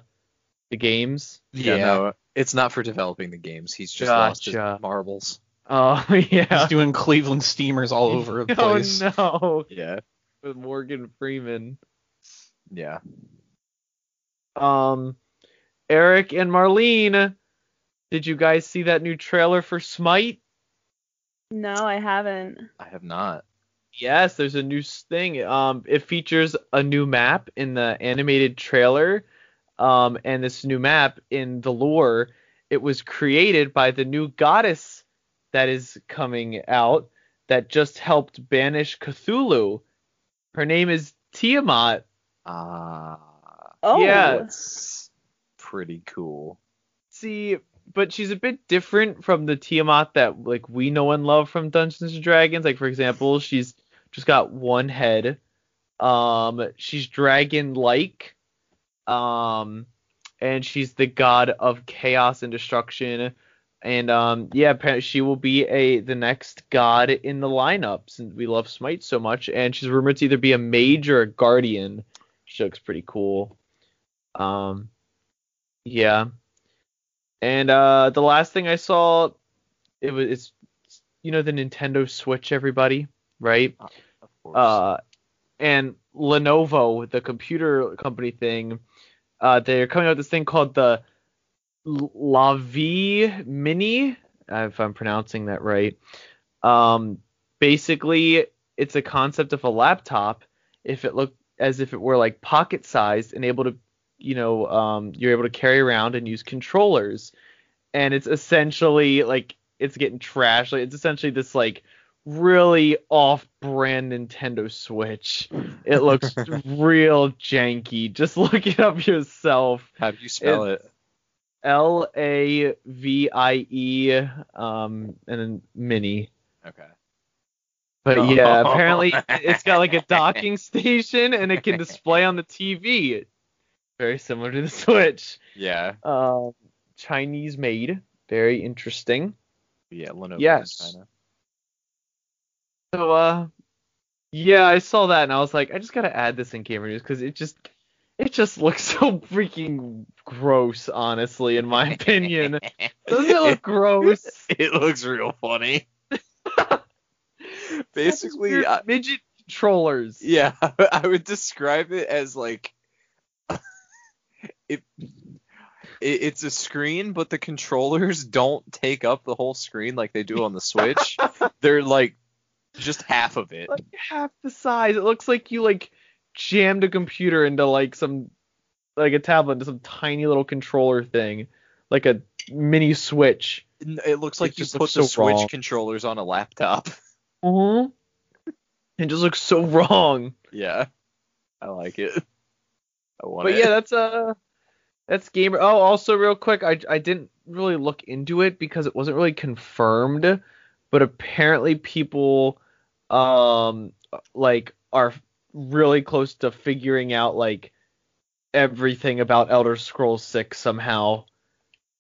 the games. Yeah, no, it's not for developing the games. He's just lost his marbles. Oh yeah. He's doing Cleveland Steamers all over the place. Oh no, Yeah. with Morgan Freeman. Yeah. Um, Eric and Marlene, did you guys see that new trailer for Smite? No, I haven't. I have not. Yes, there's a new thing. Um, it features a new map in the animated trailer. Um, and this new map in the lore, it was created by the new goddess that is coming out that just helped banish Cthulhu. Her name is Tiamat. Ah, Oh. Yeah. that's pretty cool. See, but she's a bit different from the Tiamat that like we know and love from Dungeons and Dragons. Like for example, she's just got one head. Um, she's dragon-like. Um, and she's the god of chaos and destruction. And um, yeah, she will be a the next god in the lineup since we love Smite so much. And she's rumored to either be a mage or a guardian. She looks pretty cool. Um, yeah. And uh, the last thing I saw, it was it's you know the Nintendo Switch, everybody, right? Course. Uh, and Lenovo, the computer company thing, uh, they're coming out with this thing called the LaVie Mini, if I'm pronouncing that right. Um, basically, it's a concept of a laptop. If it looked as if it were like pocket sized and able to, you know, um, you're able to carry around and use controllers. And it's essentially like it's getting trashed. Like it's essentially this like really off-brand Nintendo Switch. It looks real janky. Just look it up yourself. How do you spell it? L A V I E um and then mini. Okay. But yeah, apparently it's got like a docking station and it can display on the TV. Very similar to the Switch. Yeah. Um Chinese made. Very interesting. Yeah. Lenovo. Yes. China. So uh yeah, I saw that and I was like, I just gotta add this in gamer news because it just it just looks so freaking gross, honestly, in my opinion. Doesn't it look gross? it looks real funny. Basically, I, midget controllers. yeah, I would describe it as like it, it. It's a screen, but the controllers don't take up the whole screen like they do on the Switch. They're like just half of it. Like half the size. It looks like you like jammed a computer into like some like a tablet into some tiny little controller thing, like a mini Switch. It looks like It you put the so Switch wrong. controllers on a laptop. Uh-huh. It just looks so wrong. Yeah, I like it. I want But it. yeah, that's uh that's gamer. Oh, also real quick, I I didn't really look into it because it wasn't really confirmed, but apparently people um like are really close to figuring out like everything about Elder Scrolls 6 somehow.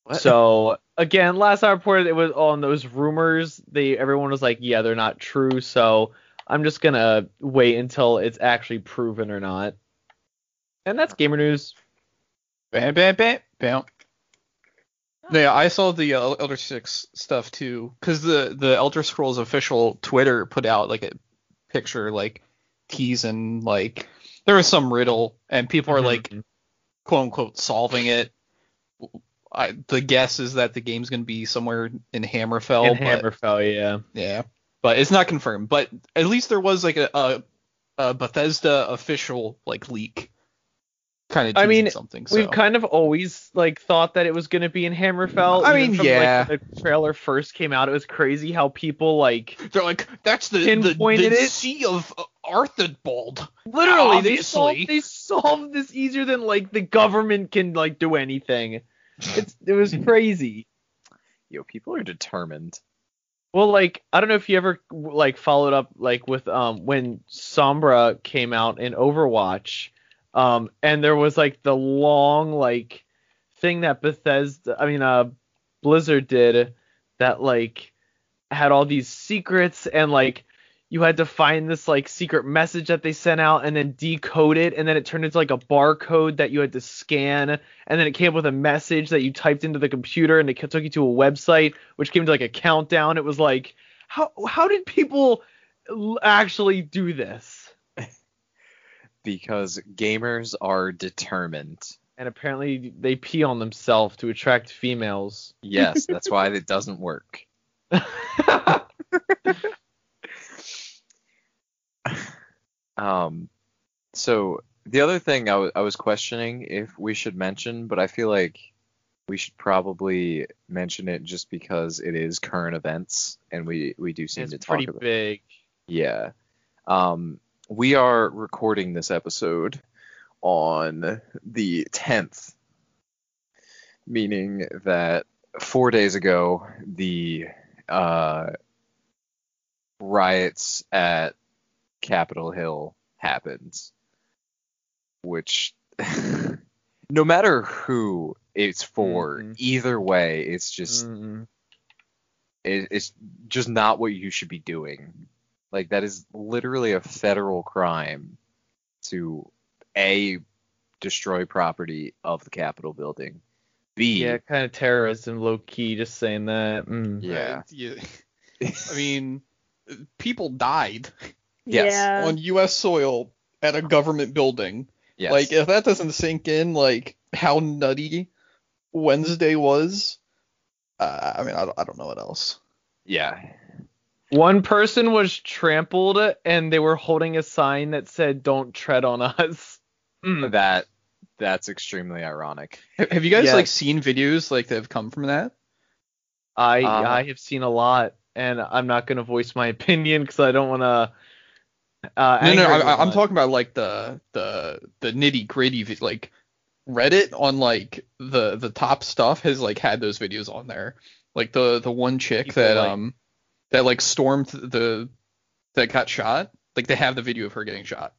What? So again, last I reported it was on those rumors. They everyone was like, yeah, they're not true. So I'm just gonna wait until it's actually proven or not. And that's gamer news. Bam, bam, bam, bam. Yeah, I saw the uh, Elder Six stuff too, because the the Elder Scrolls official Twitter put out like a picture like teasing like there was some riddle and people are like Mhm. quote unquote solving it. I, the guess is that the game's gonna be somewhere in Hammerfell, And but Hammerfell, yeah. yeah, but it's not confirmed. But at least there was like a, a, a Bethesda official like leak, kind of I mean, something. So. We've kind of always like thought that it was gonna be in Hammerfell. I mean, from, yeah. Like, when the trailer first came out, it was crazy how people like They're like, that's the the, the it. sea of uh, Arthibald. literally they solved, they solved this easier than like the government can like do anything. It's it was crazy. Yo, people are determined. Well, like I don't know if you ever like followed up like with um when Sombra came out in Overwatch, um and there was like the long like thing that Bethesda, I mean uh Blizzard did that like had all these secrets and like you had to find this like secret message that they sent out and then decode it and then it turned into like a barcode that you had to scan and then it came up with a message that you typed into the computer and it took you to a website which came to like a countdown. It was like how how did people actually do this because gamers are determined. and apparently they pee on themselves to attract females Yes, that's why it doesn't work. Um, so the other thing I was questioning if we should mention, but I feel like we should probably mention it just because it is current events and we we do seem It's to talk pretty about. big. Yeah. Um, we are recording this episode on the 10th, meaning that four days ago, the uh, riots at Capitol Hill happened, which, no matter who it's for, Mhm. either way, it's just Mm-mm. it, it's just not what you should be doing. Like that is literally a federal crime to a destroy property of the Capitol building. B Yeah, kind of terrorism, low key. Just saying that. Mm. yeah. Yeah. I mean, people died Yes. Yeah. on U.S. soil at a government building. yes. Like, if that doesn't sink in, like how nutty Wednesday was, uh, I mean, I don't, I don't know what else. yeah. One person was trampled, and they were holding a sign that said "Don't tread on us." Mm. That that's extremely ironic. Have have you guys Yeah. like seen videos like that have come from that? I Uh, I have seen a lot, and I'm not gonna voice my opinion because I don't want to. Uh, No, no, I, I- I'm talking about like the the the nitty gritty, like Reddit on like the the top stuff has like had those videos on there. Like the the one chick People, that like- um that like stormed the that got shot. Like they have the video of her getting shot.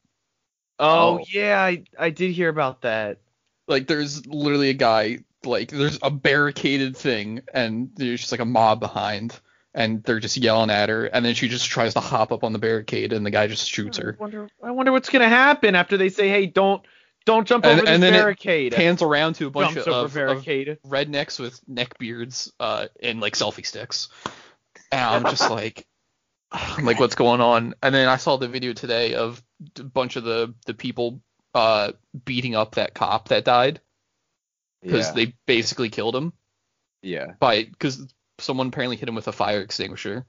Oh, Oh. yeah, I I did hear about that. Like there's literally a guy like there's a barricaded thing and there's just like a mob behind and they're just yelling at her and then she just tries to hop up on the barricade and the guy just shoots her. I her. wonder I wonder what's gonna happen after they say, "Hey, don't don't jump And- over and this then it barricade." Pans around to a bunch Jumps of, of, of barricade. rednecks with neck beards uh, and like selfie sticks. And I'm just like, I'm like, what's going on? And then I saw the video today of a bunch of the the people uh, beating up that cop that died because Yeah. they basically killed him yeah. by because someone apparently hit him with a fire extinguisher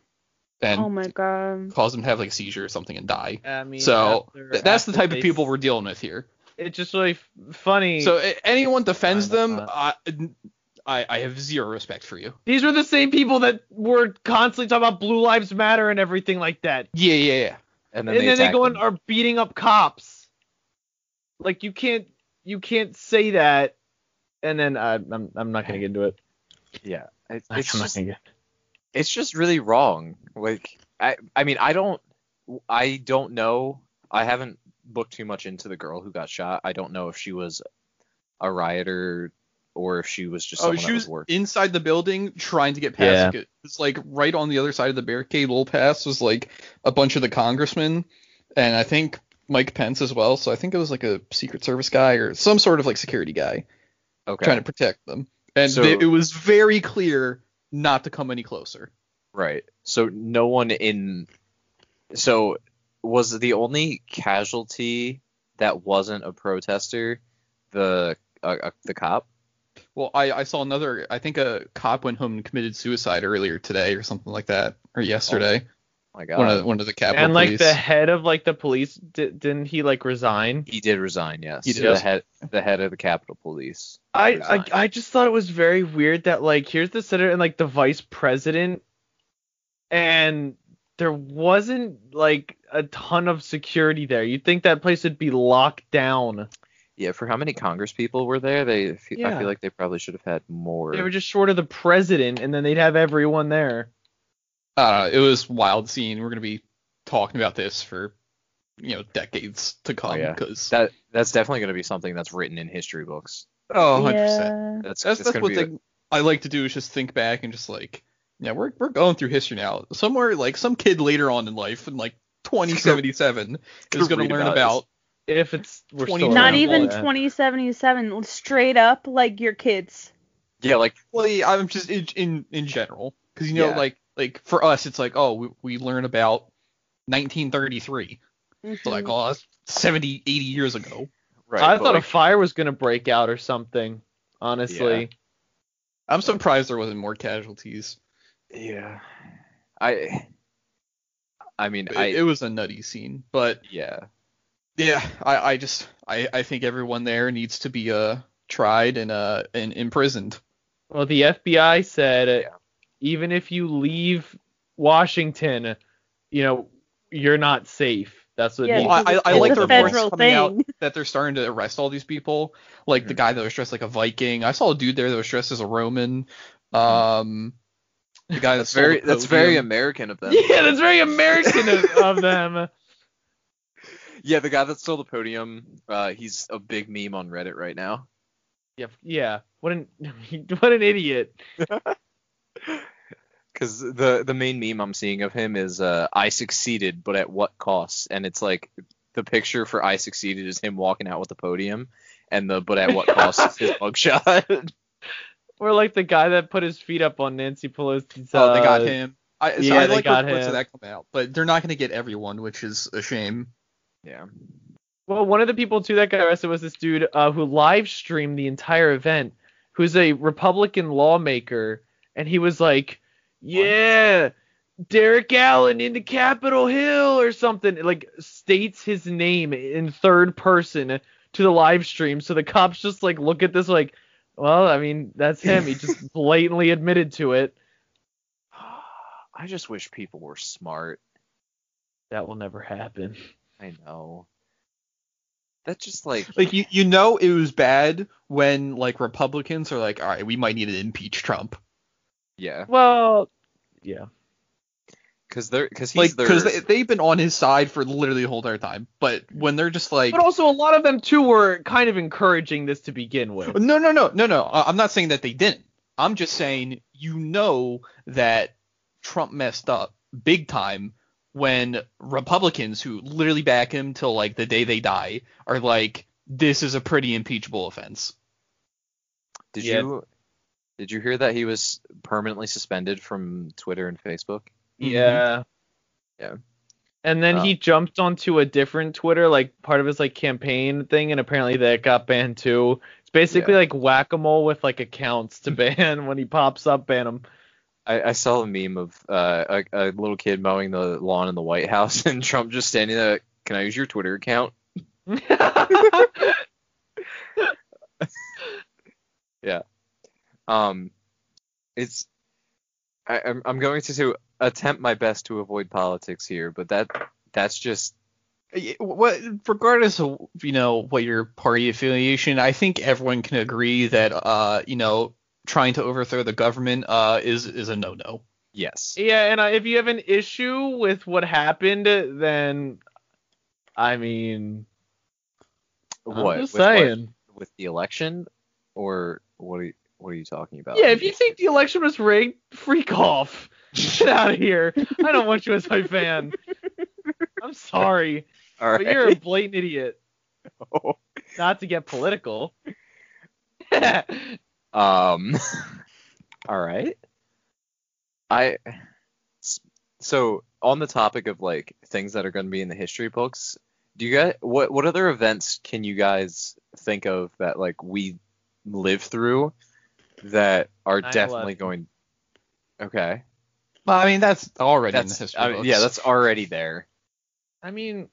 and Oh my god. caused him to have like a seizure or something and die. I mean, So after- th- that's the type they of people we're dealing with here. It's just really f- funny. So anyone defends them, that's I, I I have zero respect for you. These were the same people that were constantly talking about Blue Lives Matter and everything like that. Yeah, yeah, yeah. And And then then, they, they attack go and are beating up cops. Like you can't you can't say that. And then uh, I'm I'm not gonna get into it. Yeah. It- I'm it's not just gonna get. it's just really wrong. Like I I mean I don't I don't know. I haven't looked too much into the girl who got shot. I don't know if she was a rioter or if she was just Oh, she was was working. inside the building trying to get Yeah. past it. It's like right on the other side of the barricade, little past was like a bunch of the congressmen and I think Mike Pence as well. So I think it was like a Secret Service guy or some sort of like security guy Okay. trying to protect them. And So- they, it was very clear not to come any closer. Right. So no one in. So was the only casualty that wasn't a protester the uh, uh, the cop? Well, I, I saw another. I think a cop went home and committed suicide earlier today or something like that, or oh yesterday. Oh my God. one of one of the Capitol And like Police. the head of like the police di- didn't he like resign? he did resign. Yes. He did. The head the head of the Capitol Police. I, I resigned. I just thought it was very weird that like here's the senator and like the vice president, and there wasn't like a ton of security there. You'd think that place would be locked down. Yeah. For how many Congress people were there? They. I Yeah. feel like they probably should have had more. They were just short of the president, and then they'd have everyone there. uh, it was wild scene. We're gonna be talking about this for you know decades to come Oh, yeah. because that that's definitely going to be something that's written in history books. oh 100 percent. Yeah. That's That's that's what they, I like to do is just think back and just like yeah we're we're going through history now. Somewhere like some kid later on in life in like 2077 is gonna learn about about If it's we're 20 still Not even for that. 2077. Straight up, like your kids. yeah like well yeah, I'm just in in, in general because you know Yeah. like like for us it's like oh we, we learn about 1933 so mm-hmm. like oh that's 70 80 years ago right. I thought like, a fire was gonna break out or something. Honestly, I'm surprised there wasn't more casualties. Yeah. I I mean It, I it was a nutty scene, but yeah. Yeah, I, I just I, I think everyone there needs to be uh tried and uh and imprisoned. Well, the FBI said uh, even if you leave Washington, you know, you're not safe. That's what Yeah, Well, I, I, I it's like a the reports federal coming out thing. that they're starting to arrest all these people. Like the Mhm. guy that was dressed like a Viking. I saw a dude there that was dressed as a Roman. Um, the guy That's stole very that's very. American of them. yeah, that's very American of, of them. Yeah, the guy that stole the podium, uh, he's a big meme on Reddit right now. Yeah, yeah. What an what an idiot. Because the the main meme I'm seeing of him is uh, I succeeded, but at what cost? And it's like the picture for I succeeded is him walking out with the podium, and the but at what cost is his mugshot. Or like the guy that put his feet up on Nancy Pelosi's. Oh, they got uh, him. I, so yeah, I they like got him. of that come out, but they're not going to get everyone, which is a shame. Yeah. Well, one of the people too that got arrested was this dude uh, who live streamed the entire event, who's a Republican lawmaker, and he was like, "Yeah, Derek Allen into Capitol Hill or something," like states his name in third person to the live stream. So the cops just like look at this like, well, I mean, that's him. He just blatantly admitted to it. I just wish people were smart. That will never happen. I know. That's just like Like you, you know, it was bad when like Republicans are like, all right, we might need to impeach Trump, yeah, Well, yeah. because they're because like he's their because they, they've been on his side for literally the whole entire time. But when they're just like, But also, a lot of them too were kind of encouraging this to begin with. No, no, no, no, no. I- I'm not saying that they didn't. I'm just saying you know that Trump messed up big time when Republicans who literally back him till like the day they die are like, this is a pretty impeachable offense. Did Yeah. you did you hear that he was permanently suspended from Twitter and Facebook? Yeah. Mm-hmm. Yeah. And then Oh. he uh, jumped onto a different Twitter, like part of his like campaign thing, and apparently that got banned too. It's basically Yeah. like whack-a-mole with like accounts to ban when he pops up, ban him. I, I saw a meme of uh, a, a little kid mowing the lawn in the White House and Trump just standing there. Can I use your Twitter account? Yeah. Um, it's I, I'm I'm going to, to attempt my best to avoid politics here, but that that's just What, regardless of you know what your party affiliation, I think everyone can agree that uh you know trying to overthrow the government uh is is a no no. yes. yeah, and uh, if you have an issue with what happened, then I mean, I'm What just with what? saying. with the election or what are you, what are you talking about? Yeah, if you think the election was rigged, freak off. Get out of here. I don't want you as my fan. I'm sorry, all right. but you're a blatant idiot. Not to get political. Um. all right. I. So on the topic of like things that are going to be in the history books, do you guys what what other events can you guys think of that like we live through that are 9/11. definitely going? Okay. Well, I mean that's already in the history I mean, books. yeah, that's already there. I mean,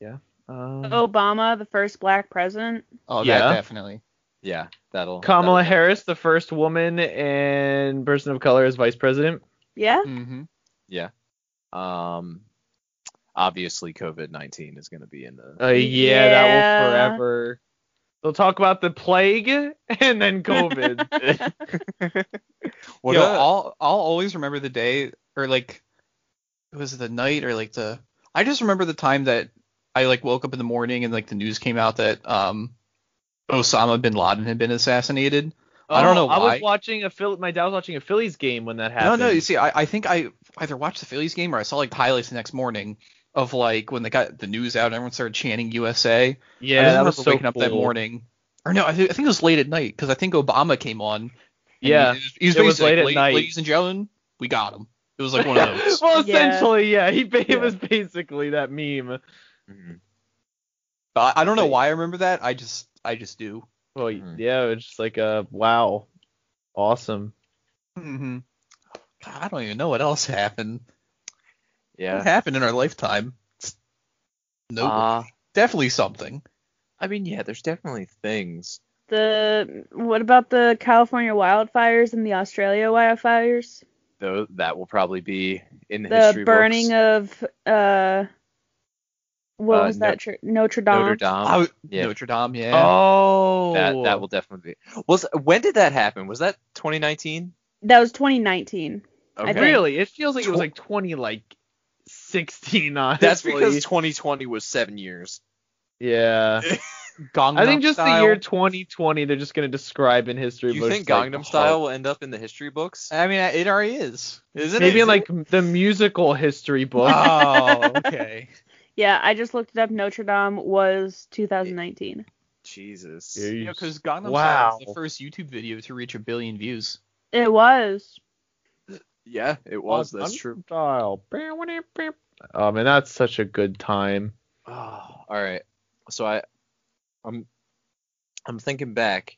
yeah. Um, Obama, the first black president. oh yeah. that definitely. Yeah, that'll. Kamala that'll- Harris, the first woman and person of color as vice president. Yeah. Mm-hmm. Yeah. Um, obviously COVID nineteen is going to be in the. Uh, yeah, that will forever. They'll talk about the plague and then COVID. What Yo, a- I'll I'll always remember the day or like it was the night or like the I just remember the time that I like woke up in the morning and like the news came out that um Osama bin Laden had been assassinated. I don't know Oh, I why. was watching a Phil- my dad was watching a Phillies game when that happened. no, no. you see, I, I think I either watched the Phillies game or I saw like the highlights the next morning of like when they got the news out and everyone started chanting USA. I yeah, just that was remember so waking up that morning. Or no, I, thi- I think it was late at night because I think Obama came on. Yeah, he, he was it was late at like, night. Ladies and gentlemen, we got him. It was like one of those. well, essentially, yeah. He ba- Yeah. it was basically that meme. Mhm. But I I don't know why I remember that. I just I just do. Well, Mhm. yeah, it's just like a wow, awesome. Mm-hmm. God, I don't even know what else happened. What Yeah. happened in our lifetime? Nope. Uh, definitely something. I mean, yeah, there's definitely things. The what about the California wildfires and the Australia wildfires? Though that will probably be in the, The history burning books. of uh what Uh, was that? chur- Notre Dame. Notre Dame. Oh, yeah. Notre Dame, yeah. Oh. That that will definitely be. Was when did that happen? Was that 2019? That was 2019. I Okay. think. Really? It feels like it was like 20 like 16 honestly. That's because 2020 was seven years. yeah. Gangnam I think just Style. the year 2020 they're just going to describe in history you books. think like, Gangnam oh, Style will end up in the history books? I mean, it already is, isn't Maybe it? in like the musical history book. Oh, okay. Yeah, I just looked it up. Notre Dame was 2019. Jesus. Yeah, Yeah, because Gangnam Wow. Style was the first YouTube video to reach a billion views. It was. Yeah, it was. That's Gangnam true. Style. Oh man, that's such a good time. Oh, all right. So I, I'm, I'm thinking back.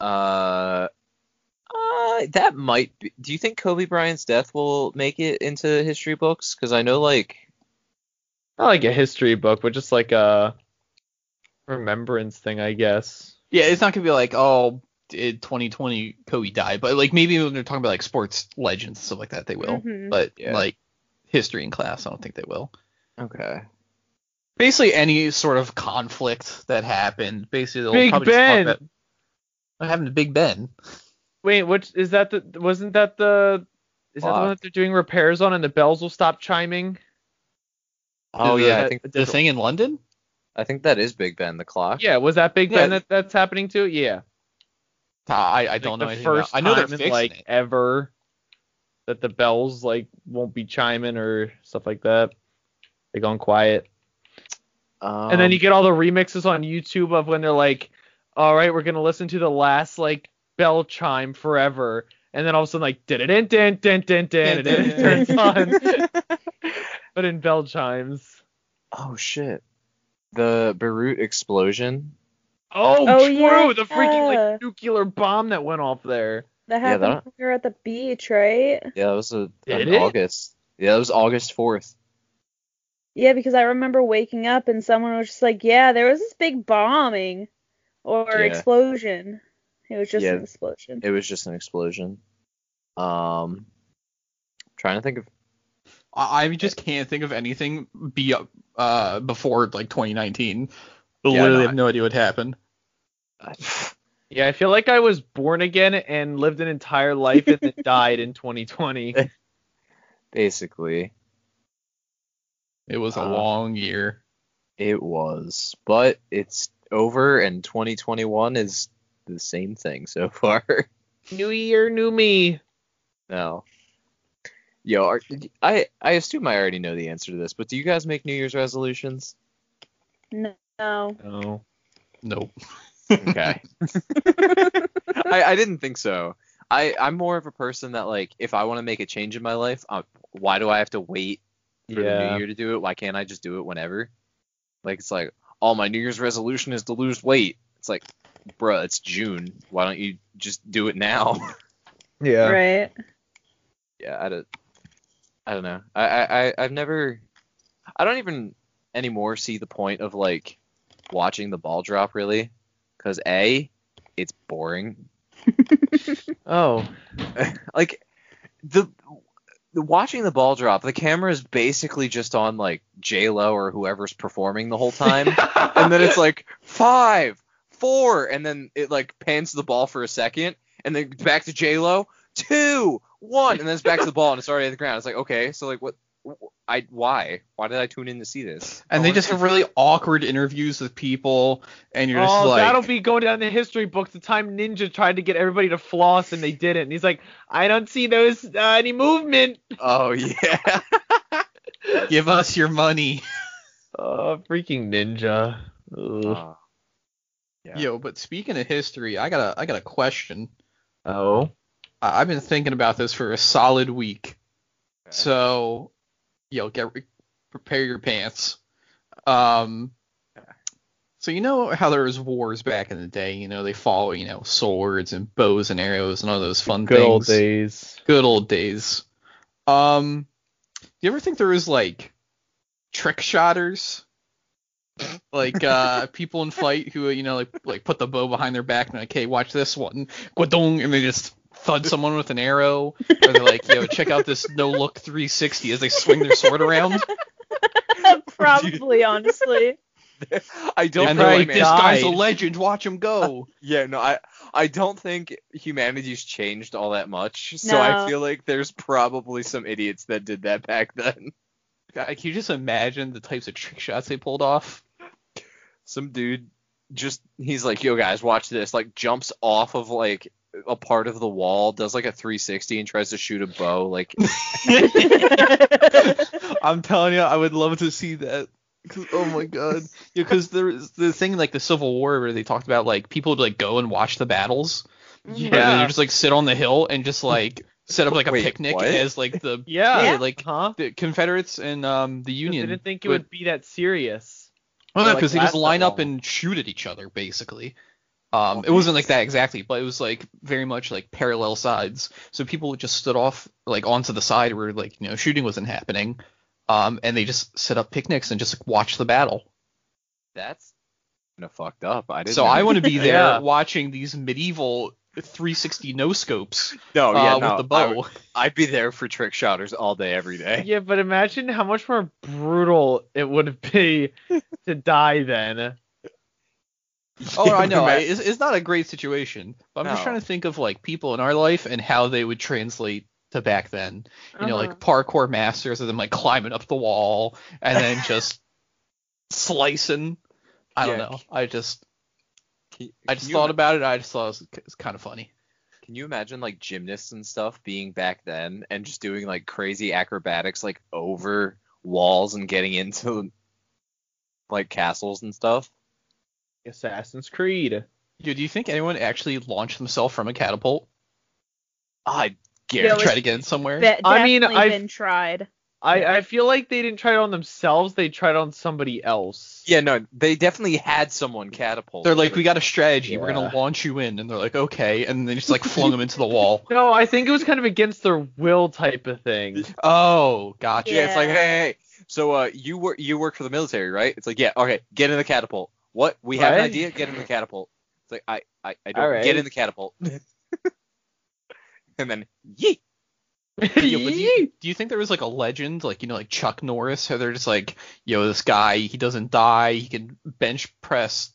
Uh, uh, that might be. Do you think Kobe Bryant's death will make it into history books? Because I know, like, Not like a history book, but just like a remembrance thing, I guess. Yeah, it's not gonna be like, oh, in 2020 Kobe died, but like maybe when they're talking about like sports legends and stuff like that, they will. Mhm. But Yeah. like history in class, I don't think they will. okay. Basically, any sort of conflict that happened, basically they'll Big probably just talk Ben! about what happened to Big Ben. Wait, which is that the wasn't that the is that the one that they're doing repairs on and the bells will stop chiming? Oh The- yeah, I think The thing in London? I think that is Big Ben, the clock. Yeah, was that Big Yeah. Ben that that's happening too? Yeah. I, I don't like know the anything about- first I know they're time in fixing like it. ever that the bells like won't be chiming or stuff like that. They gone quiet. Um, and then you get all the remixes on YouTube of when they're like, "All right, we're gonna listen to the last like bell chime forever," and then all of a sudden like, "din din din din din din," and it turns on, but in bell chimes. Oh shit. The Beirut explosion. Oh, Oh, true, yeah. the freaking like nuclear bomb that went off there. That Yeah, happened that- when we were at the beach, right? Yeah, that was a in it? August. Yeah, that was August 4th. Yeah, because I remember waking up and someone was just like, "Yeah, there was this big bombing or Yeah. explosion." It was just Yeah. an explosion. It was just an explosion. Um, trying to think of. I, I just can't think of anything be uh before like 2019. I Yeah, literally no, have no idea what happened. Yeah, I feel like I was born again and lived an entire life and then died in 2020. Basically, It was a Uh, long year. it was, but it's over, and 2021 is the same thing so far. New year, new me. no. Yo, are, I I assume I already know the answer to this, but do you guys make New Year's resolutions? No. No. Nope. Okay. I, I didn't think so. I, I'm more of a person that like if I want to make a change in my life, uh, why do I have to wait for the new year to do it? Why can't I just do it whenever? Like it's like, oh my New Year's resolution is to lose weight. It's like, bruh, it's June. Why don't you just do it now? Yeah. Right. yeah, I don't, I don't know. I, I, I've never, I don't even anymore see the point of like watching the ball drop really, because a, it's boring. Oh. like the, the watching the ball drop, the camera is basically just on like J Lo or whoever's performing the whole time, and then it's like five, four, and then it like pans the ball for a second, and then back to J Lo, two, one, and then it's back to the ball and it's already at the ground. It's like okay, so like what? I why? Why did I tune in to see this? And I they just have really awkward interviews with people, and you're just oh, like, that'll be going down in the history books. The time Ninja tried to get everybody to floss and they didn't. And he's like, I don't see those uh, any movement. Oh yeah. give us your money. Oh, freaking Ninja. Uh, yeah. Yo, but speaking of history, I got a I got a question. Oh. I've been thinking about this for a solid week. Okay. So, yo, get prepare your pants. Um, so you know how there was wars back in the day. You know they follow you know swords and bows and arrows and all those fun Good things. Good old days. Good old days. Um, do you ever think there was like trick shotters? like uh people in flight who you know like like put the bow behind their back and like hey watch this one Gwadong, and they just thud someone with an arrow or they're like yo check out this no look 360 as they swing their sword around Probably, honestly. I don't and know, they're like man. this guy's a legend watch him go Yeah, no, I I don't think humanity's changed all that much. So I feel like there's probably some idiots that did that back then. God, can you just imagine the types of trick shots they pulled off Some dude just he's like, "Yo guys, watch this." Like jumps off of like a part of the wall, does like a 360 and tries to shoot a bow like I'm telling you, I would love to see that. Oh my god! Yeah, because there's the thing like the Civil War where they talked about like people would like go and watch the battles. Yeah. And then they just like sit on the hill and just like set up like a Wait, picnic what? as like the Yeah. like Huh? the Confederates and um the Union. I didn't think it would- would be that serious. Well, or, no, like, because they just line up long. and shoot at each other basically. Um, it wasn't like that exactly, but it was like very much like parallel sides. So people just stood off like onto the side where like you know shooting wasn't happening, um, and they just set up picnics and just like, watch the battle. that's kind of fucked up. I didn't So know. I want to be there Yeah. watching these medieval 360 no scopes No, uh, yeah, with no. the I bow. would- I'd be there for trick shotters all day every day. Yeah, but imagine how much more brutal it would be to die then. Oh, I know. I, it's, it's not a great situation, but I'm just trying to think of like people in our life and how they would translate to back then. You know, Uh-huh. like parkour masters of them like climbing up the wall and then just slicing. I don't Yeah. know. I just Can- I just thought ima- about it. I just thought it was, it was kind of funny. Can you imagine like gymnasts and stuff being back then and just doing like crazy acrobatics like over walls and getting into like castles and stuff? Assassin's Creed. Dude, do you think anyone actually launched themselves from a catapult? I Yeah, guarantee. it Try to get in somewhere. Be- I mean, I've- been tried. I, I feel like they didn't try it on themselves, they tried on somebody else. Yeah, no, they definitely had someone catapult. They're like, we got a strategy. We're gonna launch you in, and they're like, okay, and they just like flung them into the wall. No, I think it was kind of against their will type of thing. Oh, gotcha. Yeah, it's like, hey, hey, hey, so uh, you work you work for the military, right? It's like, yeah, okay, get in the catapult. What? We have an Right. idea. Get in the catapult. It's like, I, I, I don't All right. get in the catapult. and then, yeet. Yeah, but do, you, do you think there was like a legend, like you know, like Chuck Norris, how they're just like, yo, this guy, he doesn't die, he can bench press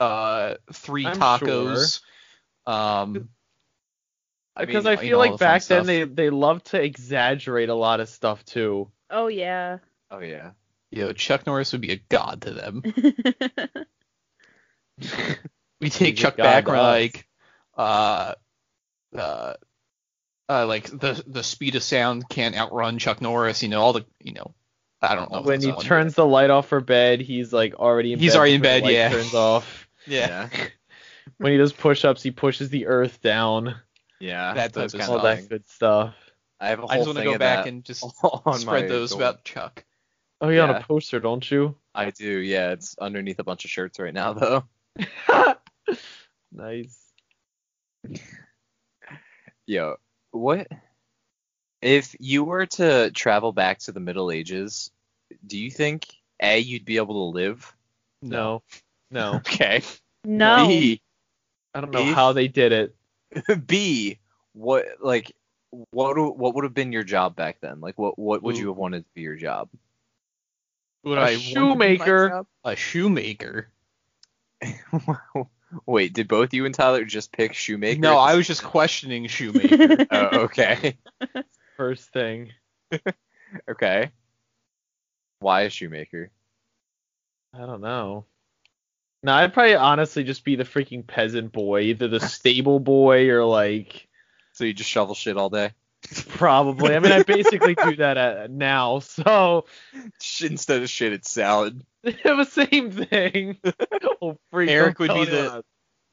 uh three I'm tacos. Um, I Because mean, I you feel know, all like the fun back then stuff. they they love to exaggerate a lot of stuff too. Oh yeah. Oh yeah. Yo, Chuck Norris would be a god to them. We take He's Chuck back, to we're like, uh, uh, uh, like the the speed of sound can't outrun Chuck Norris. You know, all the, you know, I don't know. when he turns the light off for bed, he's like already in He's bed already in bed, yeah. Turns off. yeah. When he does push-ups, he pushes the earth down. Yeah. That type that's kinda All that good stuff. I have a whole I just want to go back that and just spread those door. about Chuck. Oh, you on Yeah. a poster, don't you? I do. Yeah, it's underneath a bunch of shirts right now though. nice. Yo, what if you were to travel back to the Middle Ages? Do you think a you'd be able to live? No, no. Okay. no. B I don't know If- how they did it. B what like what what would have been your job back then? Like what what would Ooh. you have wanted to be your job? Would A I want to be my shoemaker. A shoemaker. Wait, did both you and Tyler just pick shoemaker? No, I was just questioning shoemaker. Oh, okay. First thing. Okay. Why a shoemaker? I don't know. No, I'd probably honestly just be the freaking peasant boy, either the stable boy or like So you just shovel shit all day? Probably. I mean, I basically do that at, now, so Instead of shit, it's salad. it was the same thing. oh, freak! Eric would be the- anyone.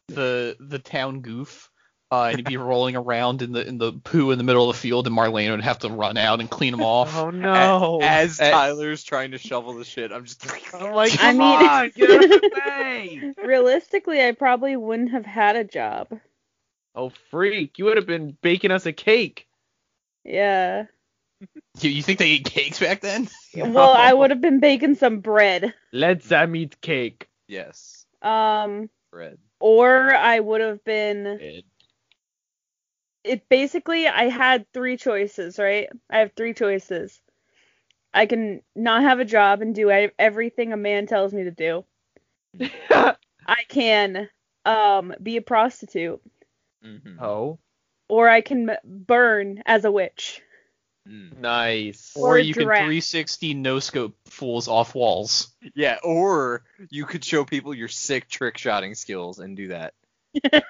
the the town goof. Uh, and he'd be rolling around in the in the poo in the middle of the field, and Marlene would have to run out and clean him off. Oh no! As Eh. Tyler's trying to shovel the shit, I'm just I'm like, I come mean- on, get out of the way! Realistically, I probably wouldn't have had a job. Oh freak! You would have been baking us a cake. Yeah. You, you think they ate cakes back then? Well, I would have been baking some bread. Let's um, eat cake. Yes, Um, bread. or I would have been. Bread. It basically, I had three choices, right? I have three choices. I can not have a job and do e- everything a man tells me to do. I can um be a prostitute, hmm oh, or I can burn as a witch. Mm. nice. Or Or you can 360 no scope fools off walls. Yeah, or you could show people your sick trick shotting skills and do that.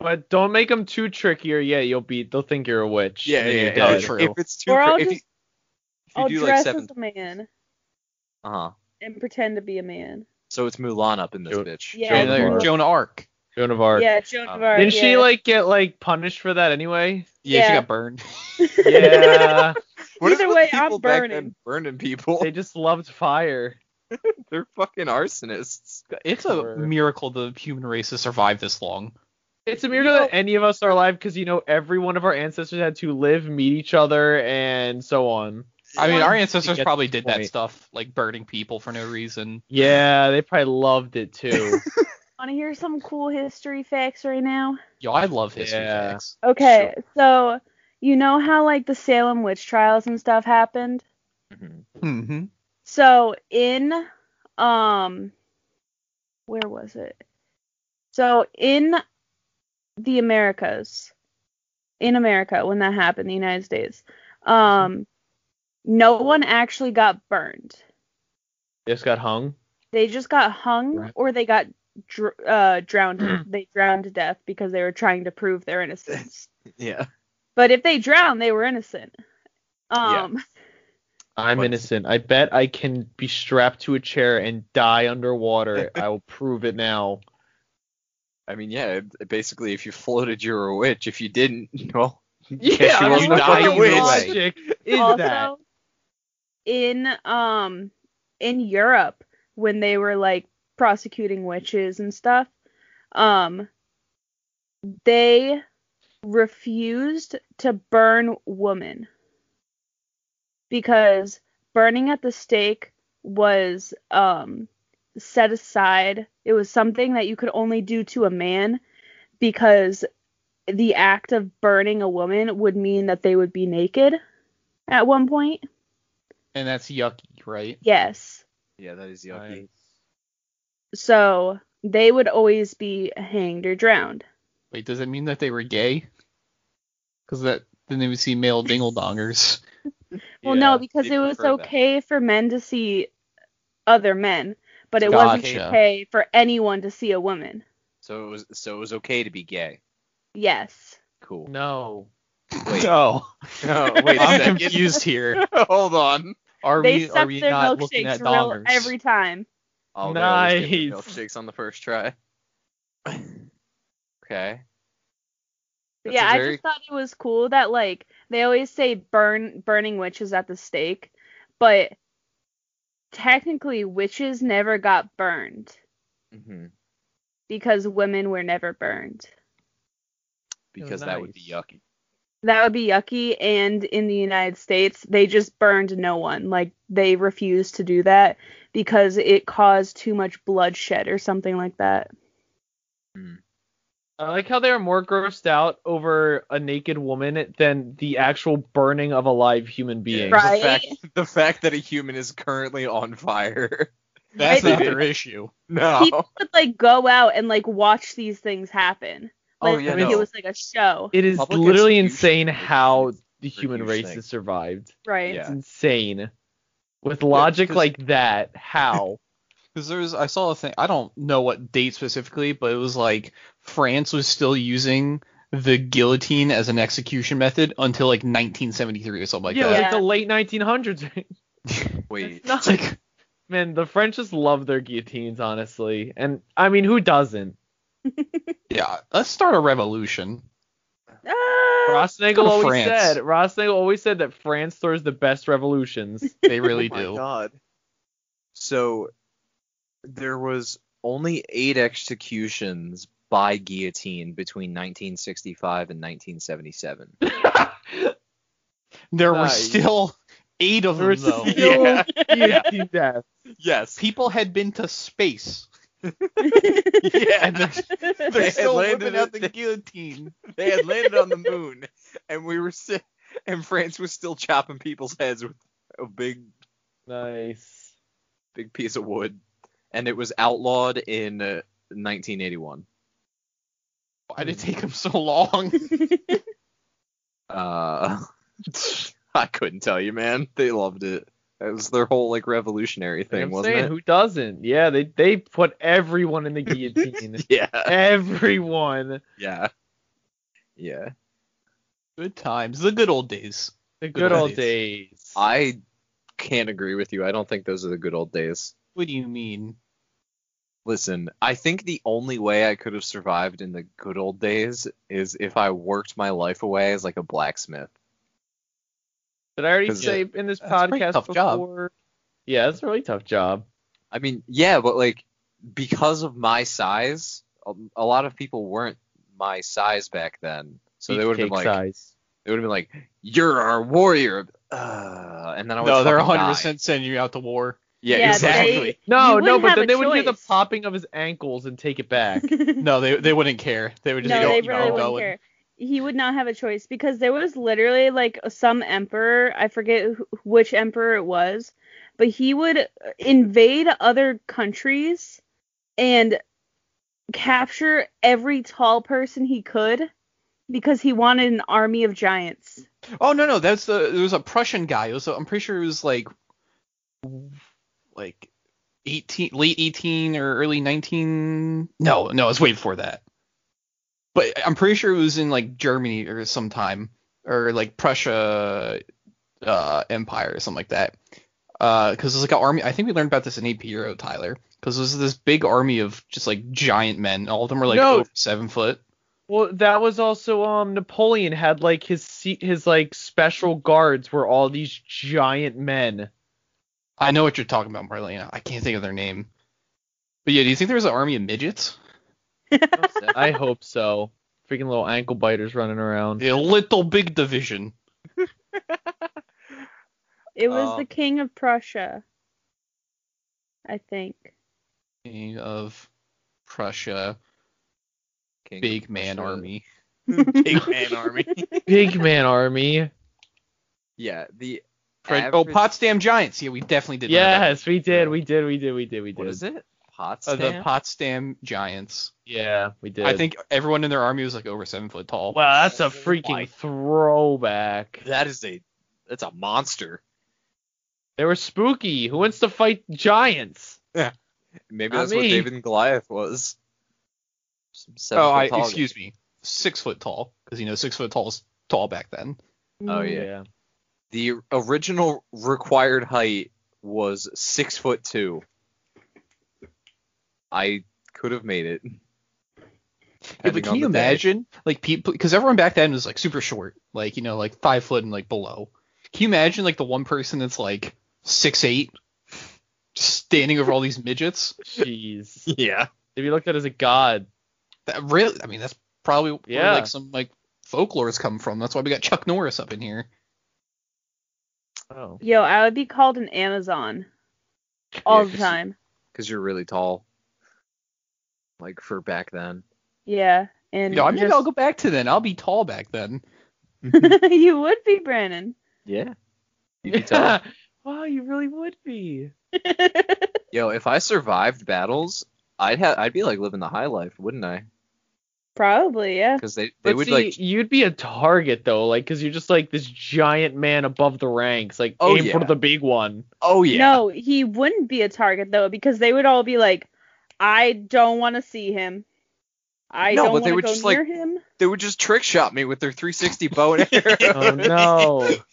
But don't make them too tricky, or yeah, you'll be. They'll think you're a witch. Yeah, and then yeah, you're yeah. True. If it's too, Or cra- I'll if you, just- if you I'll do like dress seven, as a man uh huh. and pretend to be a man. So it's Mulan up in this Jo- bitch. Yeah, Joan Joan, of Joan- Arc. Joan of Arc. Joan of Arc. Yeah, Joan of Um, Arc. Didn't she like get like punished for that anyway? Yeah, she got burned. Yeah. What is Either with way, I'm back burning. then burning people. they just loved fire. They're fucking arsonists. It's a Or- miracle the human race has survived this long. It's a miracle You know- that any of us are alive because you know every one of our ancestors had to live, meet each other, and so on. I mean, our ancestors get probably the did that point. stuff, like burning people for no reason. Yeah, they probably loved it too. Want to hear some cool history facts right now? Yo, I love history Yeah. facts. Okay, so you know how like the Salem witch trials and stuff happened? Mhm. Mm-hmm. So in um where was it? So in the Americas, in America when that happened, the United States, um no one actually got burned. They just got hung. They just got hung Right. or they got dr- uh drowned. they drowned to death because they were trying to prove their innocence. Yeah. But if they drowned, they were innocent. Um I'm But- innocent. I bet I can be strapped to a chair and die underwater. I will prove it now. I mean, yeah. Basically, if you floated, you're a witch. If you didn't, well, Yeah, guess I you mean, wasn't what a kind witch. logic is also, that? in um in Europe when they were like prosecuting witches and stuff, um they refused to burn women because burning at the stake was um set aside. It was something that you could only do to a man because the act of burning a woman would mean that they would be naked at one point. And that's yucky, right? Yes. yeah, that is yucky. So they would always be hanged or drowned. Wait, does it mean that they were gay? Because that then they would see male dingle dongers. Well, Yeah, no, because it was prefer that. okay for men to see other men, but it wasn't okay for anyone to see a woman. So it was so it was okay to be gay. Yes. Cool. No. Wait. No, No, wait a I'm confused here. Hold on. Are they we are we their not looking at real dongers? every time. Oh, they always Nice. milkshakes on the first try. okay. That's yeah, a I very- just thought it was cool that like they always say burn burning witches at the stake, but technically witches never got burned hmm because women were never burned. Because that would be yucky. That would be yucky. And in the United States, they just burned no one. Like they refused to do that because it caused too much bloodshed or something like that. Hmm. I like how they are more grossed out over a naked woman than the actual burning of a live human being. Right. The fact, the fact that a human is currently on fire. That's Right. not their issue. No. People would like go out and like watch these things happen. Oh, Like, yeah, like, no. it was like a show, It is Public literally insane how the human race thing. has survived. right? Yeah. It's insane. With logic 'cause- like that, how? Because there's, I saw a thing. I don't know what date specifically, but it was like France was still using the guillotine as an execution method until like 1973 or something like yeah, was that. like the late 1900s. Wait. It's like, man, the French just love their guillotines, honestly. And I mean, who doesn't? Yeah, let's start a revolution. Ah, Ross Nagel always France. said. Ross Nagel always said that France throws the best revolutions. They really do. oh my do. god. So there was only eight executions by guillotine between 1965 and 1977. There were Nice. still eight of There them though. still Yeah. guillotine deaths. Yes. People had been to space. Yeah. And they're, They they're still landed whipping out the guillotine. they had landed on the moon, and we were si- and France was still chopping people's heads with a big, Nice. big piece of wood, and it was outlawed in uh, 1981. Why did it take them so long? Uh, I couldn't tell you, man. They loved it. That was their whole like revolutionary thing, I'm wasn't saying, it? who doesn't? Yeah, they they put everyone in the guillotine. Yeah. everyone. Yeah. Yeah. Good times, the good old days. The good old old days. I can't agree with you. I don't think those are the good old days. What do you mean? Listen, I think the only way I could have survived in the good old days is if I worked my life away as like a blacksmith. Did I already say in this that's a pretty podcast tough job. before? Yeah, it's a really tough job. I mean, yeah, but like because of my size, a, a lot of people weren't my size back then. So they would have been like, size. they would have been like, "You're our warrior," uh, and then I would. No, they're 100 percent sending you out to war. Yeah, Yeah, exactly. they- No, no, but then a they would hear the popping of his ankles and take it back. No, they they wouldn't care. They would just no, go, they really I'm wouldn't going." care. He would not have a choice because there was literally like some emperor, I forget wh- which emperor it was, but he would uh, invade other countries and capture every tall person he could because he wanted an army of giants. Oh no no, that's the there was a Prussian guy. Was a, I'm pretty sure it was like like 18 late 18 or early 19. No no, it was way before that. But I'm pretty sure it was in like Germany or sometime or like Prussia uh, Empire or something like that. Because it was like an army. I think we learned about this in AP Euro, Tyler. Because it was this big army of just like giant men. All of them were like No. over seven foot. well, that was also um Napoleon had like his se- his like special guards were all these giant men. I know what you're talking about, Marlena. I can't think of their name. But yeah, do you think there was an army of midgets? I hope so. Freaking little ankle biters running around. A little big division. It was Uh, the king of Prussia, I think. King of Prussia, King big of man Prussia. army. big man army. Big man army. yeah, the Fred- oh, Potsdam Giants. Yeah, we definitely did. learn about Yes, we did, we did, we did, we did, we did. What is it? That. Potsdam. Uh, the Potsdam Giants. Yeah, we did. I think everyone in their army was like over seven foot tall. Wow, that's a freaking my- throwback. that is a that's a monster. They were spooky. Who wants to fight giants? Yeah. Maybe Not that's what me. David and Goliath was. Some seven oh, I, tall excuse me, six foot tall. Because you know six foot tall is tall back then. Oh, Mm. yeah. The original required height was six foot two. I could have made it. Yeah, but can you the day. imagine, like people, because everyone back then was like super short, like you know, like five foot and like below. Can you imagine like the one person that's like six eight, standing over all these midgets? Jeez. Yeah. If you looked at it as a god. That really, I mean, that's probably where Yeah. like some like folklore's come from. That's why we got Chuck Norris up in here. Oh. Yo, I would be called an Amazon all the time. Because you're really tall. Like for back then. Yeah, and No, I maybe just- I'll go back to then. I'll be tall back then. you would be Brandon. Yeah. You can tell. wow, you really would be. Yo, if I survived battles, I'd have I'd be like living the high life, wouldn't I? Probably, yeah. Because they they But would see, like you'd be a target though, like, cause you're just like this giant man above the ranks, like Oh, aim yeah. for the big one. oh yeah No, he wouldn't be a target though because they would all be like, I don't want to see him. I No, don't but they want would to go just, like- near him. they would just trick shot me with their 360 bow and arrow. Oh no.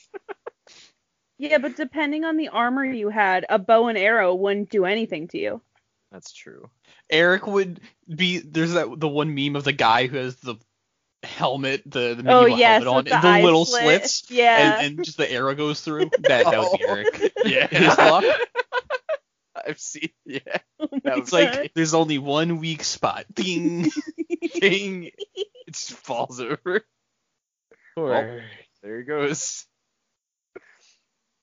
Yeah, but depending on the armor you had, a bow and arrow wouldn't do anything to you. That's true. Eric would be. There's that the one meme of the guy who has the helmet, the the Oh yes, helmet on, the, and the little slit. slits, Yeah. and, and just the arrow goes through. That that would be Eric. Yeah. His luck. I've seen. Yeah. Oh That It's was like there's only one weak spot. Ding. Ding. It just falls over. Poor. There he goes.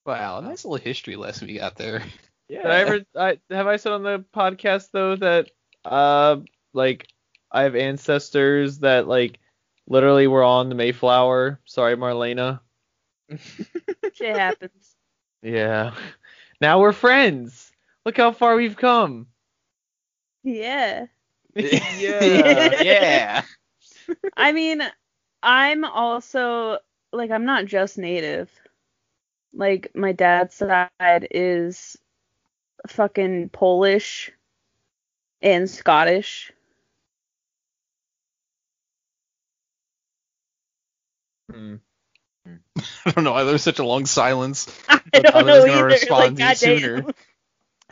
Wow, a nice little history lesson we got there. Did I ever I, have I said on the podcast though that uh like I have ancestors that like literally were on the Mayflower. Sorry, Marlena. Shit happens. Yeah. Now we're friends. Look how far we've come. Yeah. Yeah. yeah. I mean, I'm also like I'm not just native. Like my dad's side is fucking Polish and Scottish. Hmm. I don't know why there's such a long silence. I I don't was know gonna either. respond like, to you sooner.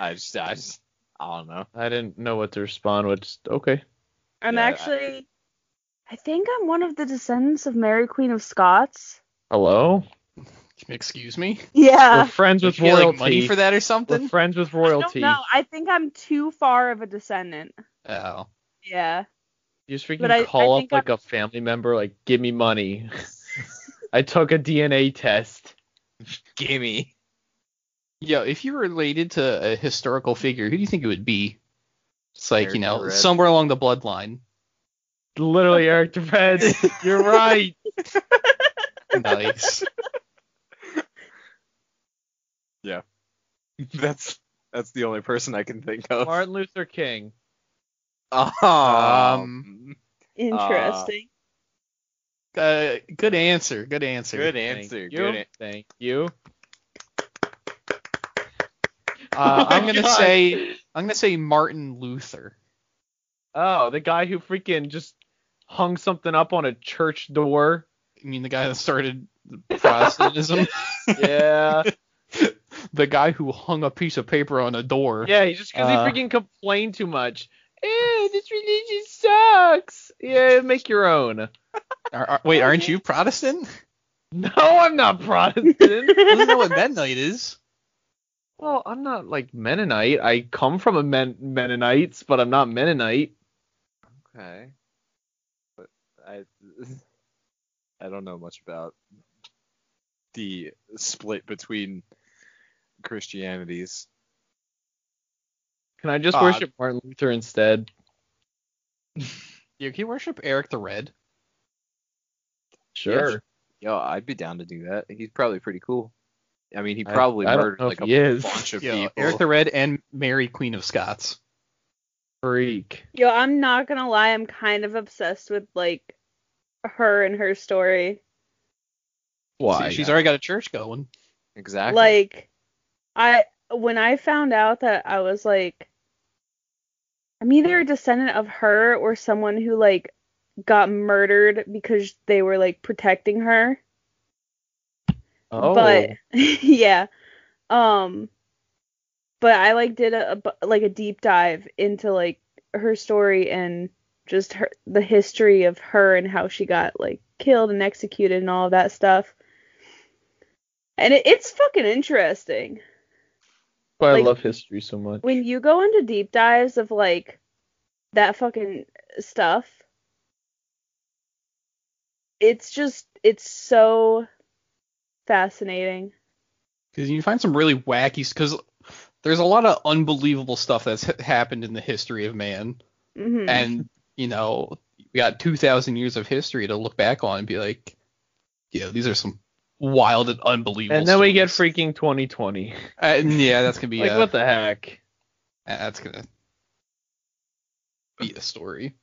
I just, I just, I don't know. I didn't know what to respond with. Just, okay. I'm Yeah, actually I think I'm one of the descendants of Mary Queen of Scots. Hello? Excuse me. Yeah. We're Yeah. friends with you royalty. like money for that or something. We're something? friends with royalty. No, I think I'm too far of a descendant. Oh. Yeah. You just freaking But I- I call up like I'm- a family member, like, give me money. I took a DNA test. Gimme. Yo, if you were related to a historical figure, who do you think it would be? It's like, Eric you know, the somewhere along the bloodline. Literally, Eric the Red. You're right. Nice. Yeah. That's, that's the only person I can think of. Martin Luther King. Um, Interesting. Uh, good answer. Good answer. good Thank answer. you. An- Thank you. Uh, Oh I'm gonna God. say I'm gonna say Martin Luther. Oh, the guy who freaking just hung something up on a church door. I mean, the guy that started Protestantism. Yeah. the guy who hung a piece of paper on a door. yeah, just because Uh, he freaking complained too much. Eh, this religion sucks. Yeah, make your own. Are- are- wait, aren't you Protestant? No, I'm not Protestant. Doesn't know what Mennonite is. Well, I'm not like Mennonite. I come from a Men- Mennonites, but I'm not Mennonite. Okay. But I I don't know much about the split between Christianities. Can I just Odd. worship Martin Luther instead? You can worship Eric the Red. Sure. Yo, I'd be down to do that. He's probably pretty cool. I mean, he probably I don't murdered know like a he is. bunch of Yo, people. Eric the Red and Mary Queen of Scots. Freak. Yo, I'm not gonna lie, I'm kind of obsessed with like her and her story. See, she's already got a church going. exactly. Like I when I found out that I was like I'm either a descendant of her or someone who like got murdered because they were like protecting her. Oh. But yeah. Um but I like did a, a like a deep dive into like her story and just her the history of her and how she got like killed and executed and all of that stuff. And it, it's fucking interesting. But I love history so much. When you go into deep dives of like that fucking stuff, it's just it's so fascinating. Because you find some really wacky. Because there's a lot of unbelievable stuff that's ha- happened in the history of man, hmm and you know we got 2,000 years of history to look back on and be like, yeah, these are some wild and unbelievable. And then we get freaking 2020. Uh, yeah, that's gonna be like a, what the heck? uh, that's gonna be a story.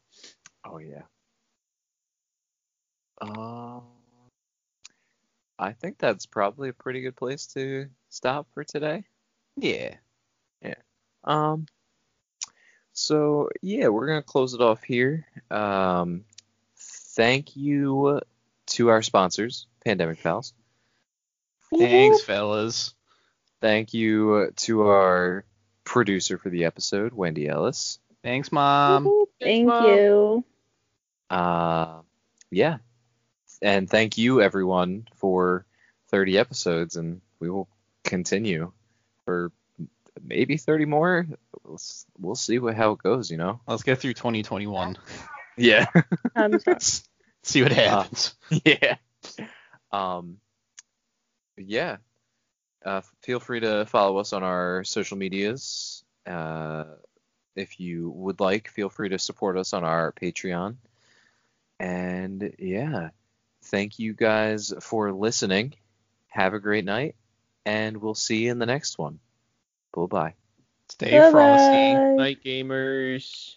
Oh yeah. Um, I think that's probably a pretty good place to stop for today. Yeah. Yeah. Um, so yeah, we're gonna close it off here. Um, thank you to our sponsors, Pandemic Pals. Thanks, fellas. Thank you to our producer for the episode, Wendy Ellis. Thanks, mom. Thank Mom. you. Uh, yeah, and thank you everyone for 30 episodes, and we will continue for maybe 30 more. We'll, we'll see what how it goes, you know. Let's get through 2021. Yeah. I'm. See what happens. yeah. Um. Yeah. uh, feel free to follow us on our social medias. Uh, if you would like, feel free to support us on our Patreon. And yeah, thank you guys for listening. Have a great night, and we'll see you in the next one. Bye bye. Stay frosty. Bye-bye. Night gamers.